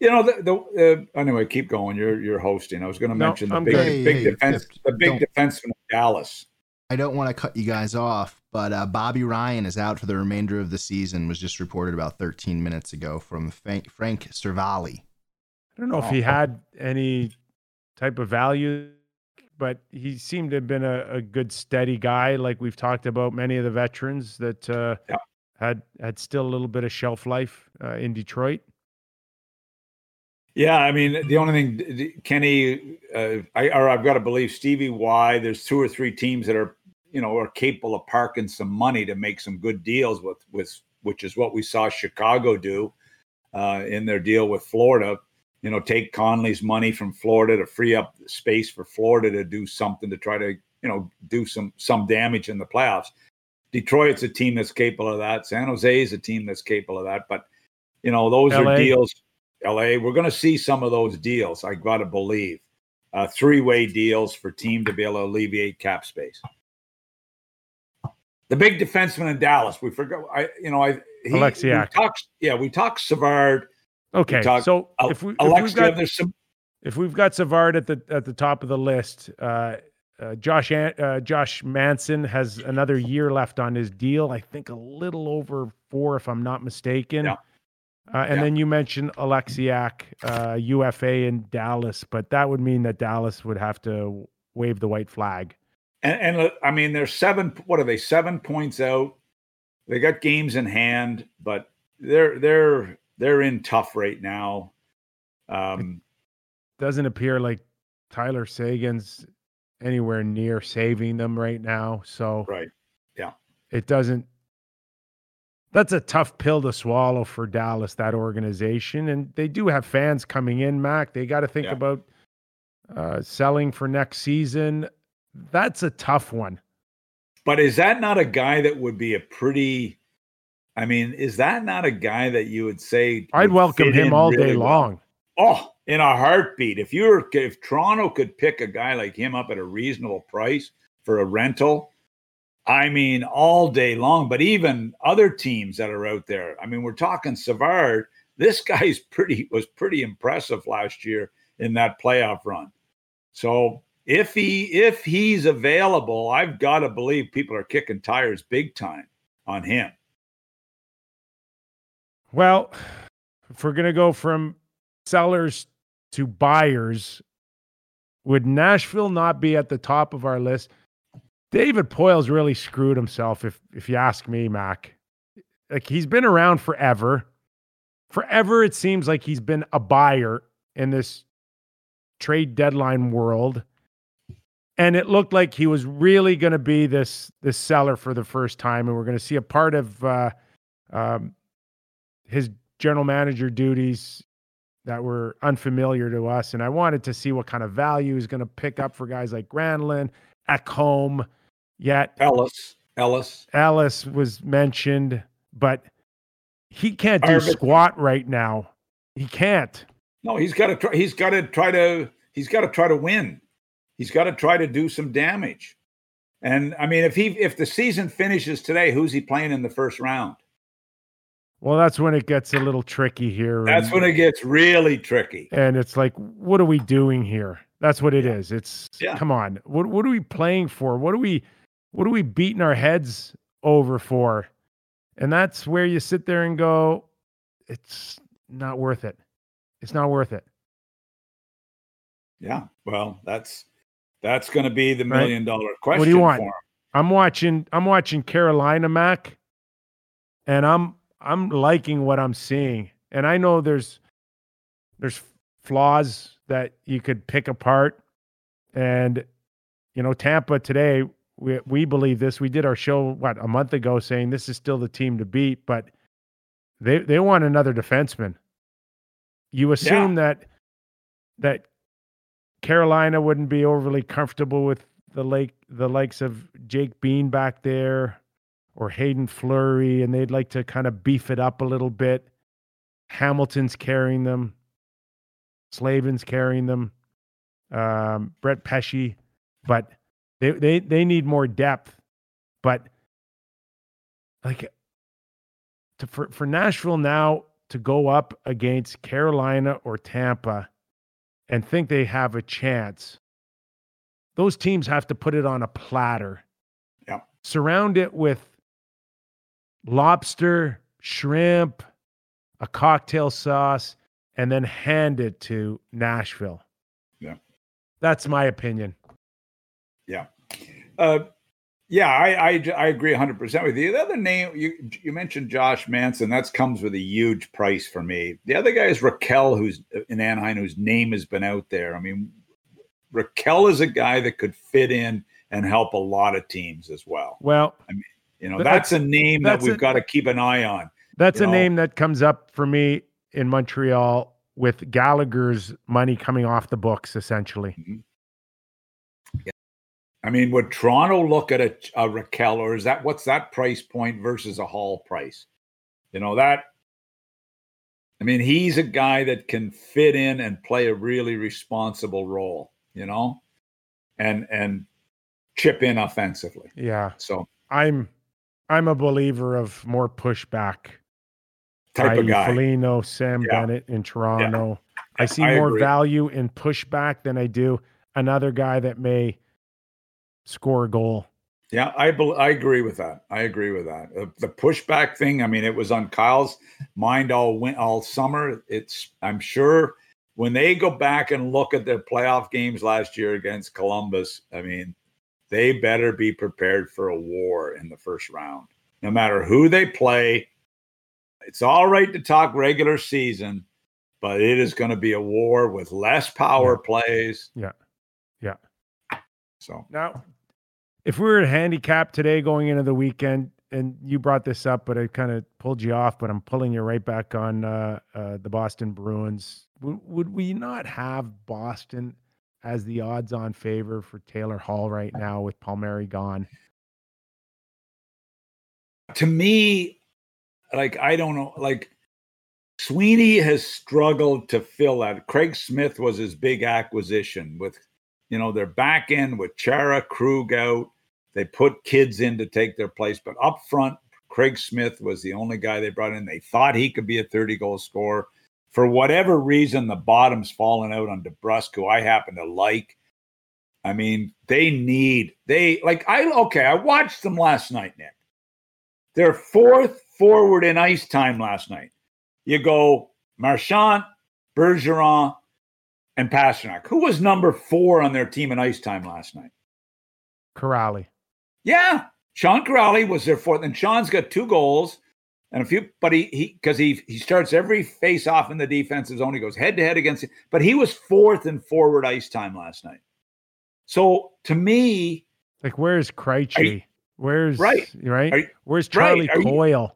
You know, the, the uh, anyway, keep going. You're you're hosting. I was going to no, mention the I'm big hey, big hey, defense, the big defenseman of Dallas. I don't want to cut you guys off, but uh, Bobby Ryan is out for the remainder of the season. Was just reported about 13 minutes ago from Frank, Frank Seravalli. I don't know oh. if he had any type of value but he seemed to have been a, a, good steady guy like we've talked about many of the veterans that uh, yeah. had had still a little bit of shelf life uh, in detroit yeah i mean the only thing kenny uh, I, or i've got to believe stevie y there's two or three teams that are you know are capable of parking some money to make some good deals with with which is what we saw chicago do uh, in their deal with florida you know, take Connolly's money from Florida to free up space for Florida to do something to try to, you know, do some some damage in the playoffs. Detroit's a team that's capable of that. San Jose is a team that's capable of that. But, you know, those LA. are deals. LA, we're going to see some of those deals. I got to believe uh, three-way deals for team to be able to alleviate cap space. The big defenseman in Dallas, we forgot. I, you know, I he, Oleksiak. We talked, yeah, we talked Savard Okay, so if we if we've got there's some if we've got Savard at the at the top of the list, uh, uh, Josh uh, Josh Manson has another year left on his deal. I think a little over four, if I'm not mistaken. Yeah. Uh, and yeah. then you mentioned UFA uh, in Dallas, but that would mean that Dallas would have to wave the white flag. And, and uh, I mean, they're seven. What are they? Seven points out. They got games in hand, but they're they're they're in tough right now. Um, doesn't appear like Tyler Seguin's anywhere near saving them right now. So right, yeah, it doesn't. That's a tough pill to swallow for Dallas, that organization, and they do have fans coming in. Mac, they got to think yeah. about uh, selling for next season. That's a tough one. But is that not a guy that would be a pretty I mean, is that not a guy that you would say? I'd welcome him all really day well? long. Oh, in a heartbeat. If you're if Toronto could pick a guy like him up at a reasonable price for a rental, I mean, all day long. But even other teams that are out there, I mean, we're talking Savard. This guy's pretty was pretty impressive last year in that playoff run. So if he if he's available, I've got to believe people are kicking tires big time on him. Well, if we're to go from sellers to buyers, would Nashville not be at the top of our list? David Poile's really screwed himself, if if you ask me, Mac. Like he's been around forever. Forever, it seems like he's been a buyer in this trade deadline world. And it looked like he was really going to be this this seller for the first time, and we're going to see a part of uh, um, his general manager duties that were unfamiliar to us. And I wanted to see what kind of value he's going to pick up for guys like Granlund, Ekholm, yet Ellis. Ellis. Ellis was mentioned, but he can't do squat right now. He can't. No, he's got to try. He's got to try to. He's got to try to win. He's got to try to do some damage. And I mean, if he if the season finishes today, who's he playing in the first round? Well, that's when it gets a little tricky here. That's and, when it gets really tricky. And it's like, what are we doing here? That's what it yeah. is. It's yeah. come on. What what are we playing for? What are we what are we beating our heads over for? And that's where you sit there and go, it's not worth it. It's not worth it. Yeah. Well, that's that's going to be the million dollar question. What do you want? I'm watching. I'm watching Carolina, Mac, and I'm I'm liking what I'm seeing. And I know there's there's flaws that you could pick apart. And you know, Tampa today we we believe this. We did our show what a month ago saying this is still the team to beat, but they they want another defenseman. You assume yeah. that that Carolina wouldn't be overly comfortable with the lake the likes of Jake Bean back there or Haydn Fleury, and they'd like to kind of beef it up a little bit. Hamilton's carrying them. Slavin's carrying them. Um, Brett Pesce, but they they they need more depth. But like to, for for Nashville now to go up against Carolina or Tampa and think they have a chance, those teams have to put it on a platter. Yeah. Surround it with lobster, shrimp, a cocktail sauce, and then hand it to Nashville. Yeah. That's my opinion. Yeah. Uh, yeah, I, I, I agree 100% with you. The other name you you mentioned Josh Manson, that comes with a huge price for me. The other guy is Rakell, who's in Anaheim whose name has been out there. I mean, Rakell is a guy that could fit in and help a lot of teams as well. Well, I mean, you know, that's, that's a name that we've a, got to keep an eye on. That's a know? name that comes up for me in Montreal with Gallagher's money coming off the books, essentially. Mm-hmm. I mean, would Toronto look at a, a Rakell, or is that what's that price point versus a Hall price? You know that. I mean, he's a guy that can fit in and play a really responsible role. You know, and and chip in offensively. Yeah. So I'm I'm a believer of more pushback type of guy. Foligno, Sam yeah. Bennett in Toronto. Yeah. I see I more agree. value in pushback than I do another guy that may score a goal. Yeah, I I agree with that. I agree with that. Uh, the pushback thing. I mean, it was on Kyle's mind all win- all summer. It's I'm sure when they go back and look at their playoff games last year against Columbus. I mean, they better be prepared for a war in the first round. No matter who they play, it's all right to talk regular season, but it is going to be a war with less power yeah. plays. Yeah. Yeah. So now if we were at handicap today going into the weekend, and you brought this up, but I kind of pulled you off, but I'm pulling you right back on uh, uh, the Boston Bruins. W- would we not have Boston as the odds-on favor for Taylor Hall right now with Palmieri gone? To me, like I don't know, like Sweeney has struggled to fill that. Craig Smith was his big acquisition with, you know, their back end with Chara Krug out. They put kids in to take their place, but up front, Craig Smith was the only guy they brought in. They thought he could be a 30 goal scorer. For whatever reason, the bottom's fallen out on DeBrusk, who I happen to like. I mean, they need they like I okay. I watched them last night, Nick. They're fourth forward in ice time last night. You go Marchand, Bergeron, and Pastrnak. Who was number four on their team in ice time last night? Kuraly. Yeah, Sean Kuraly was their fourth, and Sean's got two goals and a few. But he he because he he starts every face off in the defensive zone. He goes head to head against it. But he was fourth in forward ice time last night. So to me, like where's Krejci? Where's right? Right? You, where's Charlie right, Coyle?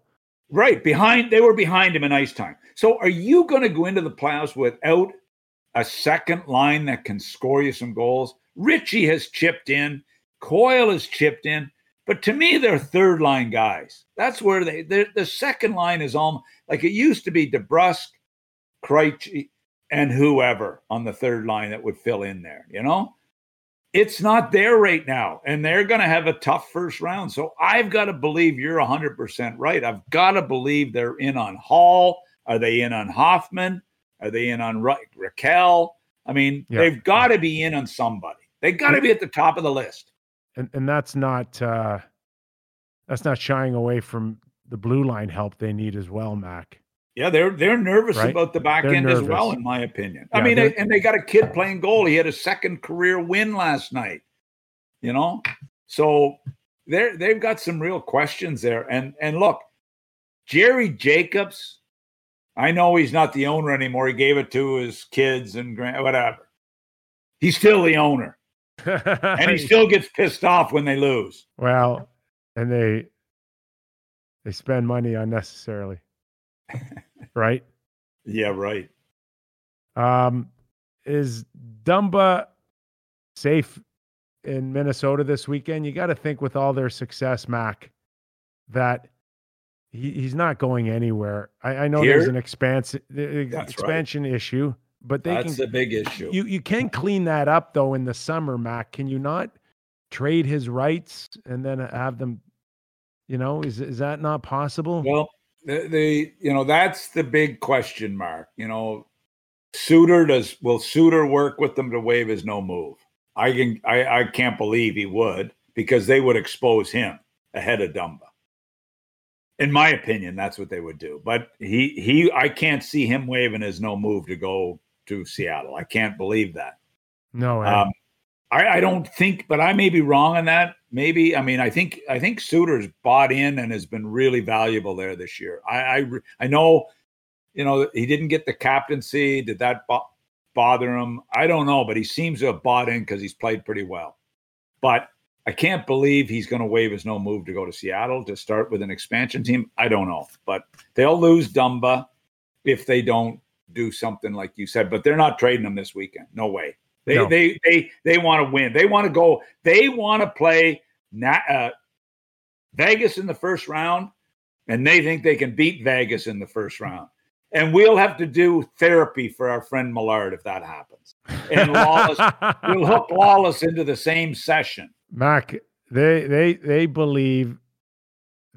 You, right behind. They were behind him in ice time. So are you going to go into the playoffs without a second line that can score you some goals? Ritchie has chipped in. Coyle has chipped in. But to me, they're third line guys. That's where they the second line is almost like it used to be DeBrusk, Krejci, and whoever on the third line that would fill in there. You know, it's not there right now, and they're going to have a tough first round. So I've got to believe you're 100 percent right. I've got to believe they're in on Hall. Are they in on Hoffman? Are they in on Ra- Rakell? I mean, yeah. they've got to be in on somebody. They got to be at the top of the list and and that's not uh, that's not shying away from the blue line help they need as well, Mac. Yeah, they're they're nervous right? about the back they're end nervous. as well, in my opinion. Yeah, I mean, and they got a kid playing goal. He had a second career win last night. You know, so they're they've got some real questions there. And and look, Jerry Jacobs. I know he's not the owner anymore. He gave it to his kids and grand, whatever. He's still the owner. and he still gets pissed off when they lose. Well, and they they spend money unnecessarily. right? Yeah, right. Um is Dumba safe in Minnesota this weekend? You got to think with all their success, Mac, that he, he's not going anywhere. I, I know Here? there's an expansion expansion issue, but they That's can the big issue. you you can clean that up though in the summer, Mac. Can you not trade his rights and then have them? You know, is is that not possible? Well, the, the you know that's the big question mark. You know, Suter does will Suter work with them to waive his no move? I can I, I can't believe he would because they would expose him ahead of Dumba. In my opinion, that's what they would do. But he he I can't see him waving his no move to go to Seattle. I can't believe that. no? Um, I, I don't think, but I may be wrong on that. Maybe I mean I think I think Suter's bought in and has been really valuable there this year. I I, I know, you know, he didn't get the captaincy. Did that bo- bother him? I don't know, but he seems to have bought in because he's played pretty well. But I can't believe he's going to waive his no move to go to Seattle to start with an expansion team. I don't know, but they'll lose Dumba if they don't do something like you said. But they're not trading them this weekend. No way. They No. they they they want to win. They want to go. They want to play na- uh, Vegas in the first round, and they think they can beat Vegas in the first round. And we'll have to do therapy for our friend Millard if that happens. And Lawless, we'll hook Lawless into the same session. Mac, they they they believe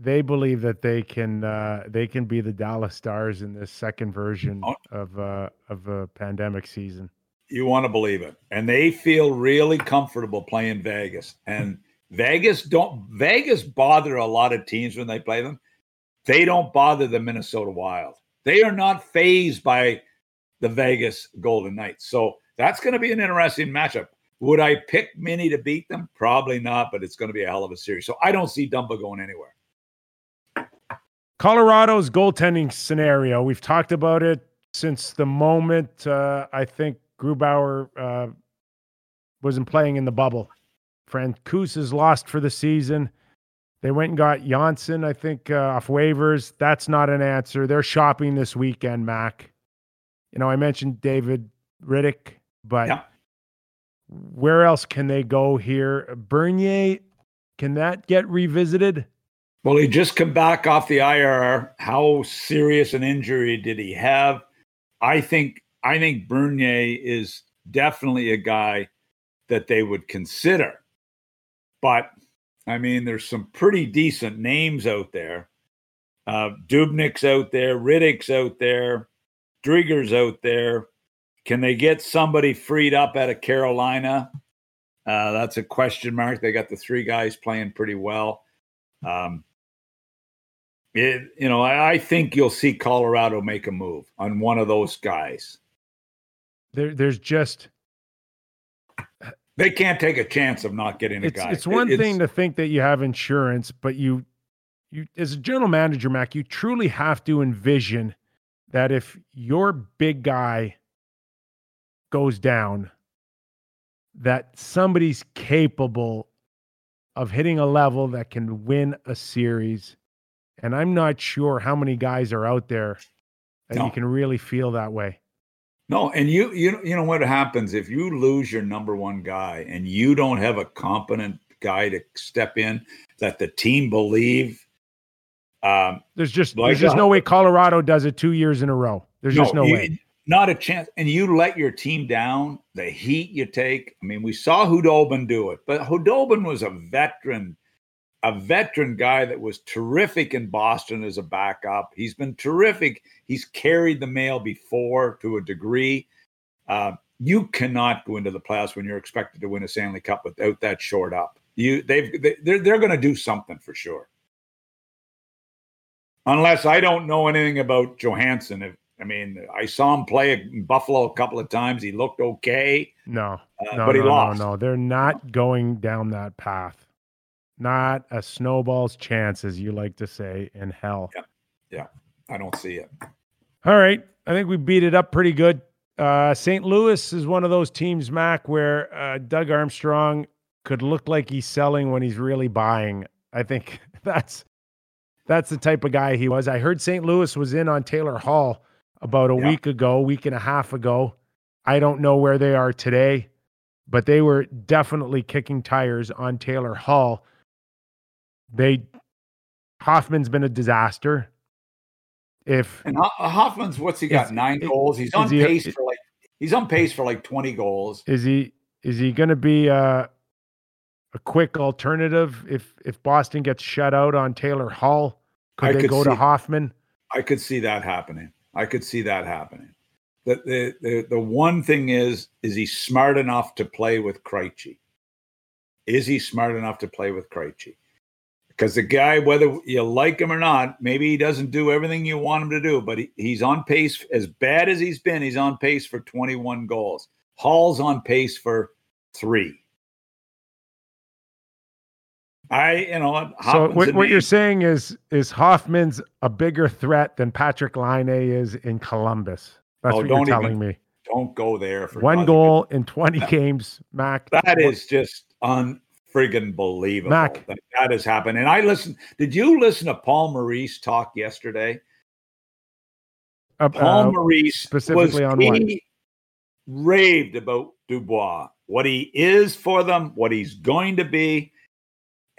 they believe that they can uh, they can be the Dallas Stars in this second version Oh. of uh, of a pandemic season. You want to believe it. And they feel really comfortable playing Vegas. And Vegas don't Vegas bother a lot of teams when they play them. They don't bother the Minnesota Wild. They are not phased by the Vegas Golden Knights. So that's going to be an interesting matchup. Would I pick Minnie to beat them? Probably not, but it's going to be a hell of a series. So I don't see Dumba going anywhere. Colorado's goaltending scenario. We've talked about it since the moment uh, I think Grubauer uh, wasn't playing in the bubble. Francouz is lost for the season. They went and got Janssen, I think, uh, off waivers. That's not an answer. They're shopping this weekend, Mac. You know, I mentioned David Rittich, but Yeah. where else can they go here? Bernier, can that get revisited? Well, he just come back off the IR. How serious an injury did he have? I think I think Bernier is definitely a guy that they would consider. But I mean, there's some pretty decent names out there. Uh, Dubnyk's out there, Rittich's out there, Driedger's out there. Can they get somebody freed up out of Carolina? Uh, that's a question mark. They got the three guys playing pretty well. Um, it, you know, I, I think you'll see Colorado make a move on one of those guys. There, there's just They can't take a chance of not getting a it's guy. it's one It- thing to think that you have insurance, but you you as a general manager, Mac, you truly have to envision that if your big guy goes down, that somebody's capable of hitting a level that can win a series. And I'm not sure how many guys are out there that No. you can really feel that way. No, and you you you know what happens if you lose your number one guy and you don't have a competent guy to step in that the team believe. Um, There's just Like there's just no way Colorado does it two years in a row. There's just no you- way. Not a chance. And you let your team down, the heat you take. I mean, we saw Khudobin do it, but Khudobin was a veteran, a veteran guy that was terrific in Boston as a backup. He's been terrific. He's carried the mail before to a degree. Uh, you cannot go into the playoffs when you're expected to win a Stanley Cup without that short up. You they've they, they're they're going to do something for sure. Unless I don't know anything about Johansson. If I mean, I saw him play in Buffalo a couple of times. He looked okay, No, uh, no, but he no, lost. no, no. They're not going down that path. Not a snowball's chance, as you like to say, in hell. Yeah. Yeah. I don't see it. All right. I think we beat it up pretty good. Uh, St. Louis is one of those teams, Mac, where uh, Doug Armstrong could look like he's selling when he's really buying. I think that's that's the type of guy he was. I heard St. Louis was in on Taylor Hall about a yeah. week ago, week and a half ago. I don't know where they are today, but they were definitely kicking tires on Taylor Hall. They Hoffman's been a disaster. If and Hoffman's what's he got? Is, Nine goals. He's on he, pace for like he's on pace for like 20 goals. Is he is he gonna be uh a quick alternative if if Boston gets shut out on Taylor Hall? Could I they could go see, to Hoffman? I could see that happening. I could see that happening. The, the the the one thing is, is he smart enough to play with Krejci? Is he smart enough to play with Krejci? Because the guy, whether you like him or not, maybe he doesn't do everything you want him to do, but he, he's on pace. As bad as he's been, he's on pace for 21 goals. Hall's on pace for three. I, you know, so what, what you're saying is is Hoffman's a bigger threat than Patrick Laine is in Columbus. That's oh, what you're telling even, me. Don't go there for one goal in 20 games, Mac. That is just just unfriggin' believable. Mac, that, that has happened. And I listened. Did you listen to Paul Maurice talk yesterday? Uh, Paul uh, Maurice specifically was, on what? raved about Dubois, what he is for them, what he's going to be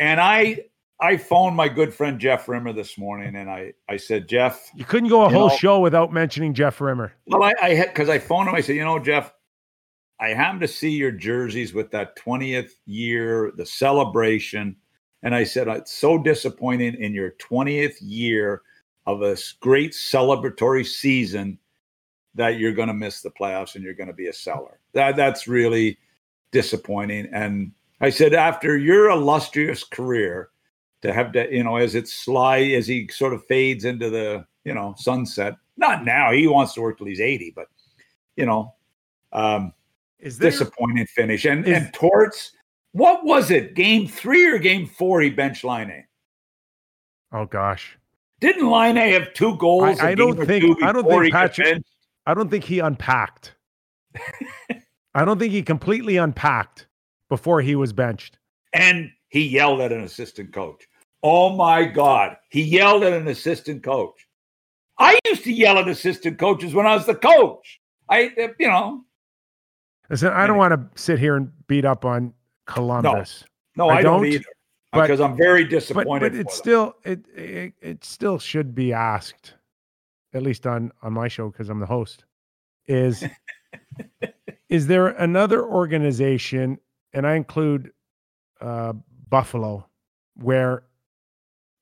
and I I phoned my good friend Jeff Rimer this morning, and I I said, Jeff, you couldn't go a whole know, show without mentioning Jeff Rimer. Well, I I had because I phoned him. I said, you know, Jeff, I happened to see your jerseys with that 20th year, the celebration, and I said it's so disappointing in your 20th year of this great celebratory season that you're going to miss the playoffs and you're going to be a seller. That that's really disappointing and I said, after your illustrious career, to have to, you know, as it sly as he sort of fades into the, you know, sunset. Not now. He wants to work till he's 80, but, you know, um, is there, disappointing finish. And is, and Torts, what was it? Game three or game four? He bench Laine. Oh gosh, didn't Laine have two goals? I, I don't think. I don't think Patrick. I don't think he unpacked. I don't think he completely unpacked before he was benched. And he yelled at an assistant coach. Oh my God. He yelled at an assistant coach. I used to yell at assistant coaches when I was the coach. I, you know. Listen, I don't want to sit here and beat up on Columbus. No, no I, I don't, don't, either. But, because I'm very disappointed. But, but it still it, it it still should be asked, at least on on my show because I'm the host. Is is there another organization and I include uh, Buffalo, where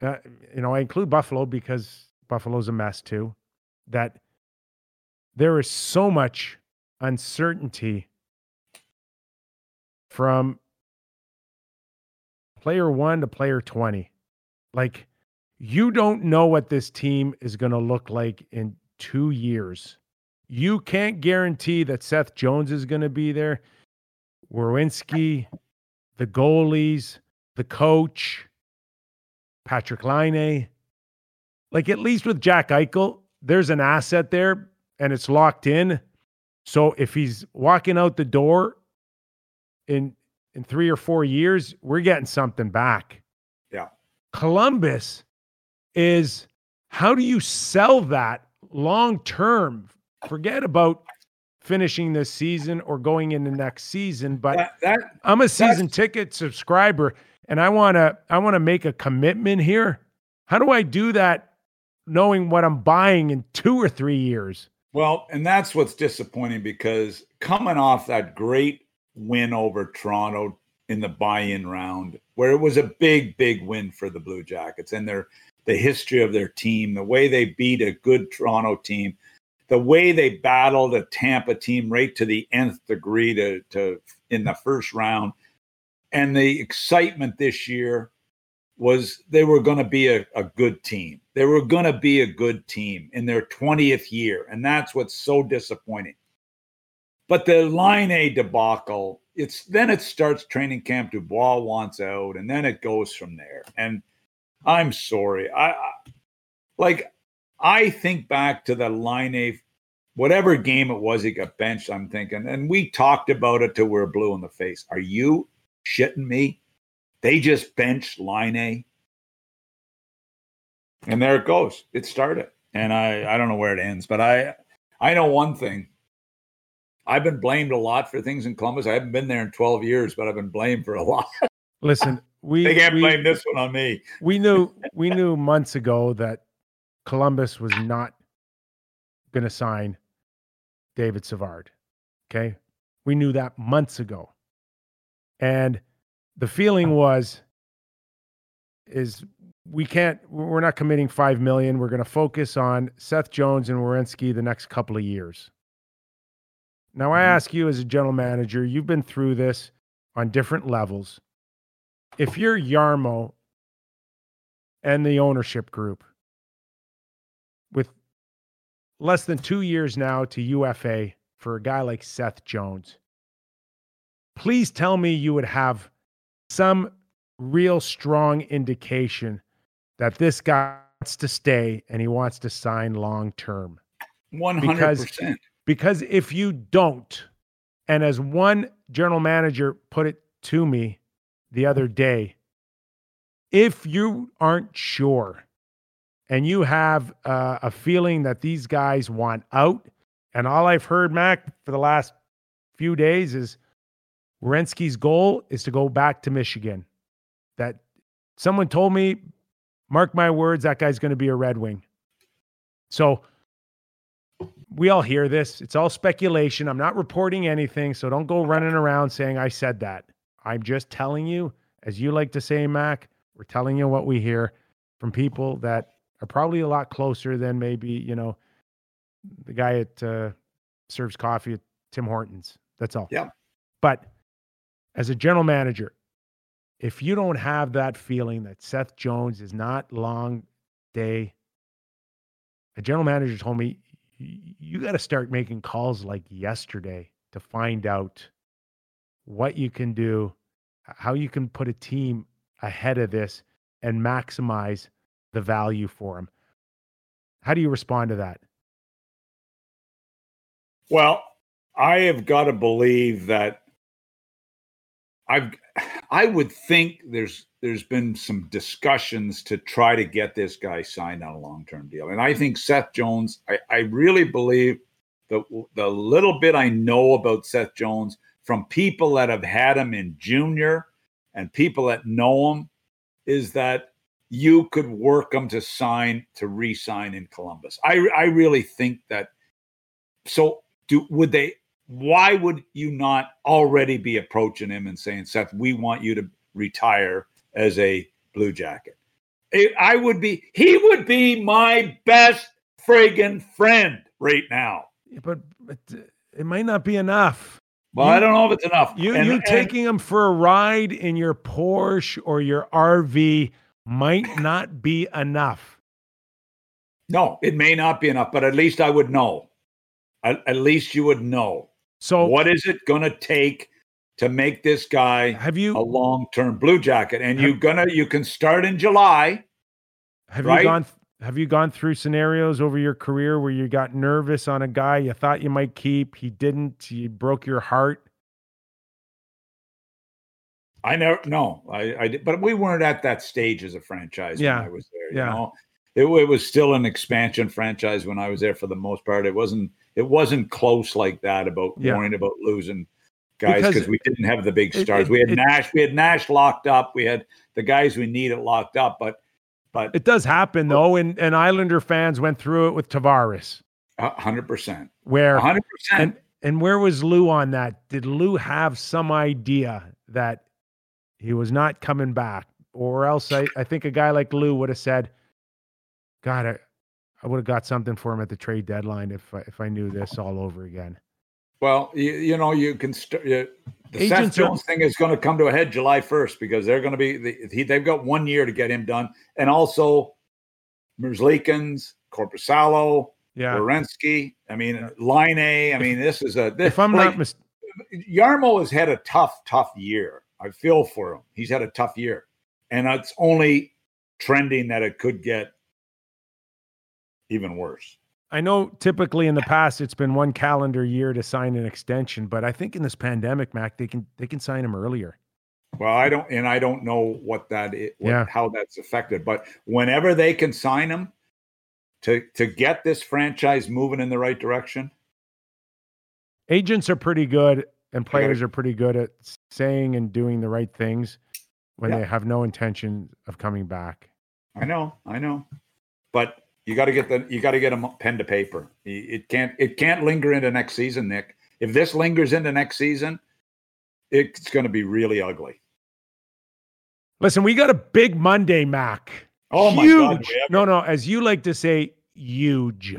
uh, you know I include Buffalo because Buffalo's a mess too. That there is so much uncertainty from player one to player 20. Like, you don't know what this team is going to look like in two years. You can't guarantee that Seth Jones is going to be there. Werenski, the goalies, the coach, Patrick Laine. Like at least with Jack Eichel, there's an asset there and it's locked in. So if he's walking out the door in in 3 or 4 years, we're getting something back. Yeah. Columbus is how do you sell that long term? Forget about finishing this season or going into next season. But that, that, I'm a season ticket subscriber and I want to I want to make a commitment here. How do I do that knowing what I'm buying in 2 or 3 years? Well, and that's what's disappointing because coming off that great win over Toronto in the buy-in round where it was a big big win for the Blue Jackets and their the history of their team, the way they beat a good Toronto team the way they battled a Tampa team right to the nth degree to, to in the first round, and the excitement this year was they were going to be a, a good team. They were going to be a good team in their 20th year, and that's what's so disappointing. But the Laine debacle, it's then it starts training camp. Dubois wants out, and then it goes from there. And I'm sorry, I, I like I think back to the Laine, whatever game it was, he got benched. I'm thinking, and we talked about it till we are blue in the face. Are you shitting me? They just benched Laine. And there it goes. It started. And I, I don't know where it ends, but I I know one thing. I've been blamed a lot for things in Columbus. I haven't been there in 12 years, but I've been blamed for a lot. Listen, we they can't we, blame this one on me. We knew we knew months ago that Columbus was not going to sign David Savard. Okay. We knew that months ago. And the feeling was is we can't we're not committing 5 million. We're going to focus on Seth Jones and Werenski the next couple of years. Now I mm-hmm. ask you as a general manager, you've been through this on different levels. If you're Jarmo and the ownership group with less than 2 years now to UFA for a guy like Seth Jones, please tell me you would have some real strong indication that this guy wants to stay and he wants to sign long term. 100%. Because, because if you don't, and as one general manager put it to me the other day, if you aren't sure and you have uh, a feeling that these guys want out, and all I've heard, Mac, for the last few days is Werenski's goal is to go back to Michigan. That someone told me, mark my words, that guy's going to be a Red Wing. So we all hear this. It's all speculation. I'm not reporting anything. So don't go running around saying I said that. I'm just telling you, as you like to say, Mac, we're telling you what we hear from people that are probably a lot closer than maybe, you know, the guy at uh, serves coffee at Tim Hortons. That's all. Yeah. But as a general manager, if you don't have that feeling that Seth Jones is not long day, a general manager told me you got to start making calls like yesterday to find out what you can do, how you can put a team ahead of this and maximize the value for them. How do you respond to that? Well, I have got to believe that I've I would think there's there's been some discussions to try to get this guy signed on a long-term deal. And I think Seth Jones, I, I really believe the the little bit I know about Seth Jones from people that have had him in junior and people that know him is that you could work him to sign to re-sign in Columbus. I I really think that so do would they why would you not already be approaching him and saying, Seth, we want you to retire as a Blue Jacket? I would be, he would be my best friggin' friend right now. But, but uh, it might not be enough. Well, you, I don't know if it's enough. You and, you and, taking him for a ride in your Porsche or your RV might not be enough. No, it may not be enough, but at least I would know. At, at least you would know. So what is it going to take to make this guy have you a long-term blue jacket? And you gonna you can start in July. Have right? you gone have you gone through scenarios over your career where you got nervous on a guy you thought you might keep, he didn't, he broke your heart? I never no, I, I did, but we weren't at that stage as a franchise yeah. when I was there. Yeah. You know? it, it was still an expansion franchise when I was there for the most part. It wasn't it wasn't close like that about yeah. worrying about losing guys because we didn't have the big stars. It, it, we had it, Nash, we had Nash locked up. We had the guys we needed locked up, but but it does happen though, and and Islander fans went through it with Tavares. hundred percent. Where hundred percent. And where was Lou on that? Did Lou have some idea that he was not coming back, or else I, I think a guy like Lou would have said, "God, I, I would have got something for him at the trade deadline if if I knew this all over again. Well, you, you know, you can start. the Agents Seth Jones thing is going to come to a head July 1st because they're going to be the, he, they've got one year to get him done, and also Merzlikins, Korpisalo, yeah, Werenski. I mean, Laine. I mean, this is a. This, if I'm like, not mis- Jarmo has had a tough, tough year. I feel for him. He's had a tough year, and it's only trending that it could get even worse. I know typically in the past it's been one calendar year to sign an extension, but I think in this pandemic, Mac, they can they can sign him earlier. Well, I don't, and I don't know what that is, what, Yeah. how that's affected. But whenever they can sign him to to get this franchise moving in the right direction, Agents are pretty good and players are pretty good at saying and doing the right things when Yeah. they have no intention of coming back. I know, I know, but you got to get the you got to get a pen to paper. It can't it can't linger into next season, Nick. If this lingers into next season, it's going to be really ugly. Listen, we got a big Monday, Mac. Oh my. God, No, no, as you like to say, huge,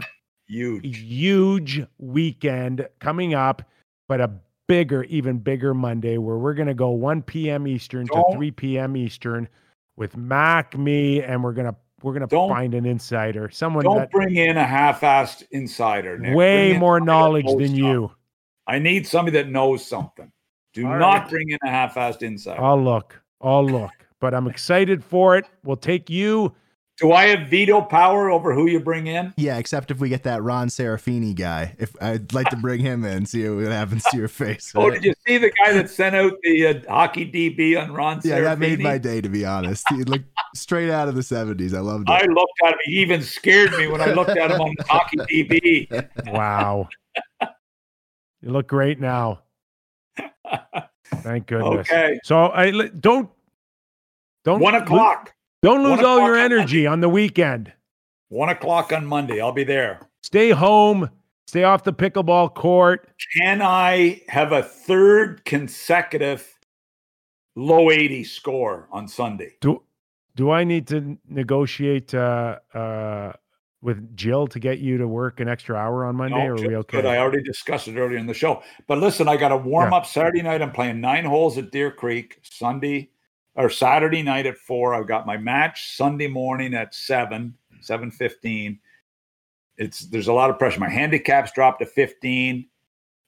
huge. huge weekend coming up, but a bigger, even bigger Monday where we're going to go 1 p.m. Eastern to Don't- 3 p.m. Eastern with Mac, me, and we're gonna we're gonna Don't- find an insider, someone Don't that bring in a half-assed insider. Nick. Way more knowledge than something. you. I need somebody that knows something. Do All not right. bring in a half-assed insider. I'll look. I'll look. But I'm excited for it. We'll take you. Do I have veto power over who you bring in? Yeah, except if we get that Ron Serafini guy. If I'd like to bring him in, see what happens to your face. Oh, did you see the guy that sent out the uh, hockey DB on Ron yeah, that made my day to be honest. He looked straight out of the '70s. I loved it. I looked at him. He even scared me when I looked at him on the hockey DB. Wow. you look great now. Thank goodness. Okay. So I don't don't One lo- o'clock. Don't lose all your o'clock on energy on the weekend. One o'clock on Monday. I'll be there. Stay home. Stay off the pickleball court. Can I have a third consecutive low 80 score on Sunday? Do do I need to negotiate uh, uh, with Jill to get you to work an extra hour on Monday, or are we okay? good. I already discussed it earlier in the show. But listen, I got a warm up Saturday night. I'm playing nine holes at Deer Creek. Sunday or Saturday night at four. I've got my match Sunday morning at seven, seven fifteen. It's there's a lot of pressure. My handicap's dropped to 15.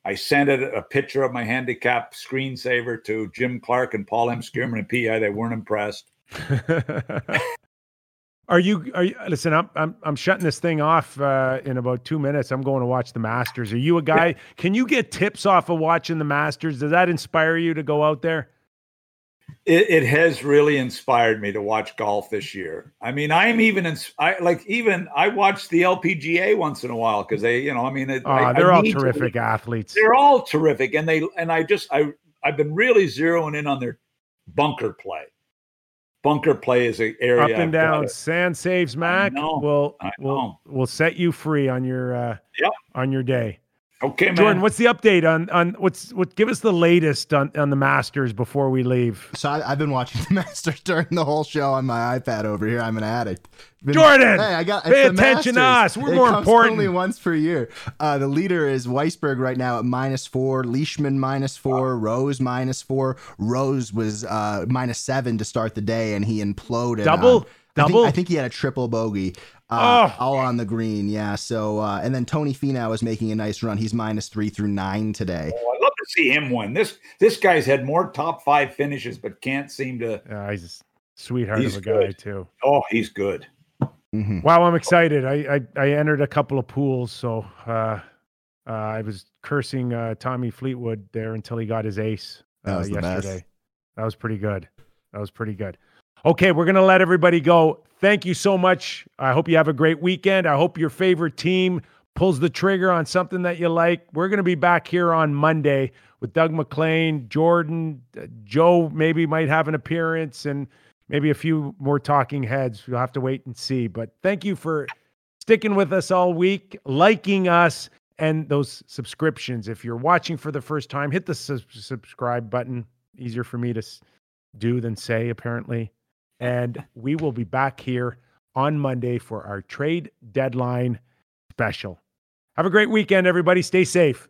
I sent it a picture of my handicap screensaver to Jim Clark and Paul M. Skierman and PI. They weren't impressed. are you? Are you? Listen, I'm I'm I'm shutting this thing off uh, in about two minutes. I'm going to watch the Masters. Are you a guy? Can you get tips off of watching the Masters? Does that inspire you to go out there? It, it has really inspired me to watch golf this year. I mean, I'm even in, I like even I watch the LPGA once in a while because they, you know, I mean, it, Uh, I- I they're all need to- terrific athletes. they're all terrific, and they and I just I I've been really zeroing in on their bunker play. Bunker play is an area Up and down, sand saves Mac. will I will will set you free on your uh, Yep. on your day. Okay, man. Jordan, what's the update on on what's what? Give us the latest on on the Masters before we leave. So I, I've been watching the Masters during the whole show on my iPad over here. I'm an addict. Been- Jordan, hey, I got pay it's the attention to Masters. us. We're It more comes important. Only once per year. Uh, the leader is Weisberg right now at minus four. Leishman minus four. Rose minus four. Rose was uh, minus seven to start the day, and he imploded. Double? on- I think- Double? I think, he had a triple bogey. Uh, Oh. all on the green, yeah. So, uh, and then Tony Finau is making a nice run. He's minus three through nine today. Oh, I'd love to see him win. This this guy's had more top five finishes, but can't seem to. Uh, he's a sweetheart He's of a guy too. Oh, he's good. hmm Wow, I'm excited. I I, I entered a couple of pools, so uh, uh, I was cursing uh, Tommy Fleetwood there until he got his ace uh, was the best. yesterday. That was pretty good. That was pretty good. Okay, we're gonna let everybody go. Thank you so much. I hope you have a great weekend. I hope your favorite team pulls the trigger on something that you like. We're gonna be back here on Monday with Doug MacLean, Jordan, uh, Joe. Maybe might have an appearance and maybe a few more talking heads. We'll have to wait and see. But thank you for sticking with us all week, liking us, and those subscriptions. If you're watching for the first time, hit the sub- subscribe button. Easier for me to s- do than say, apparently. And we will be back here on Monday for our trade deadline special. Have a great weekend, everybody. Stay safe.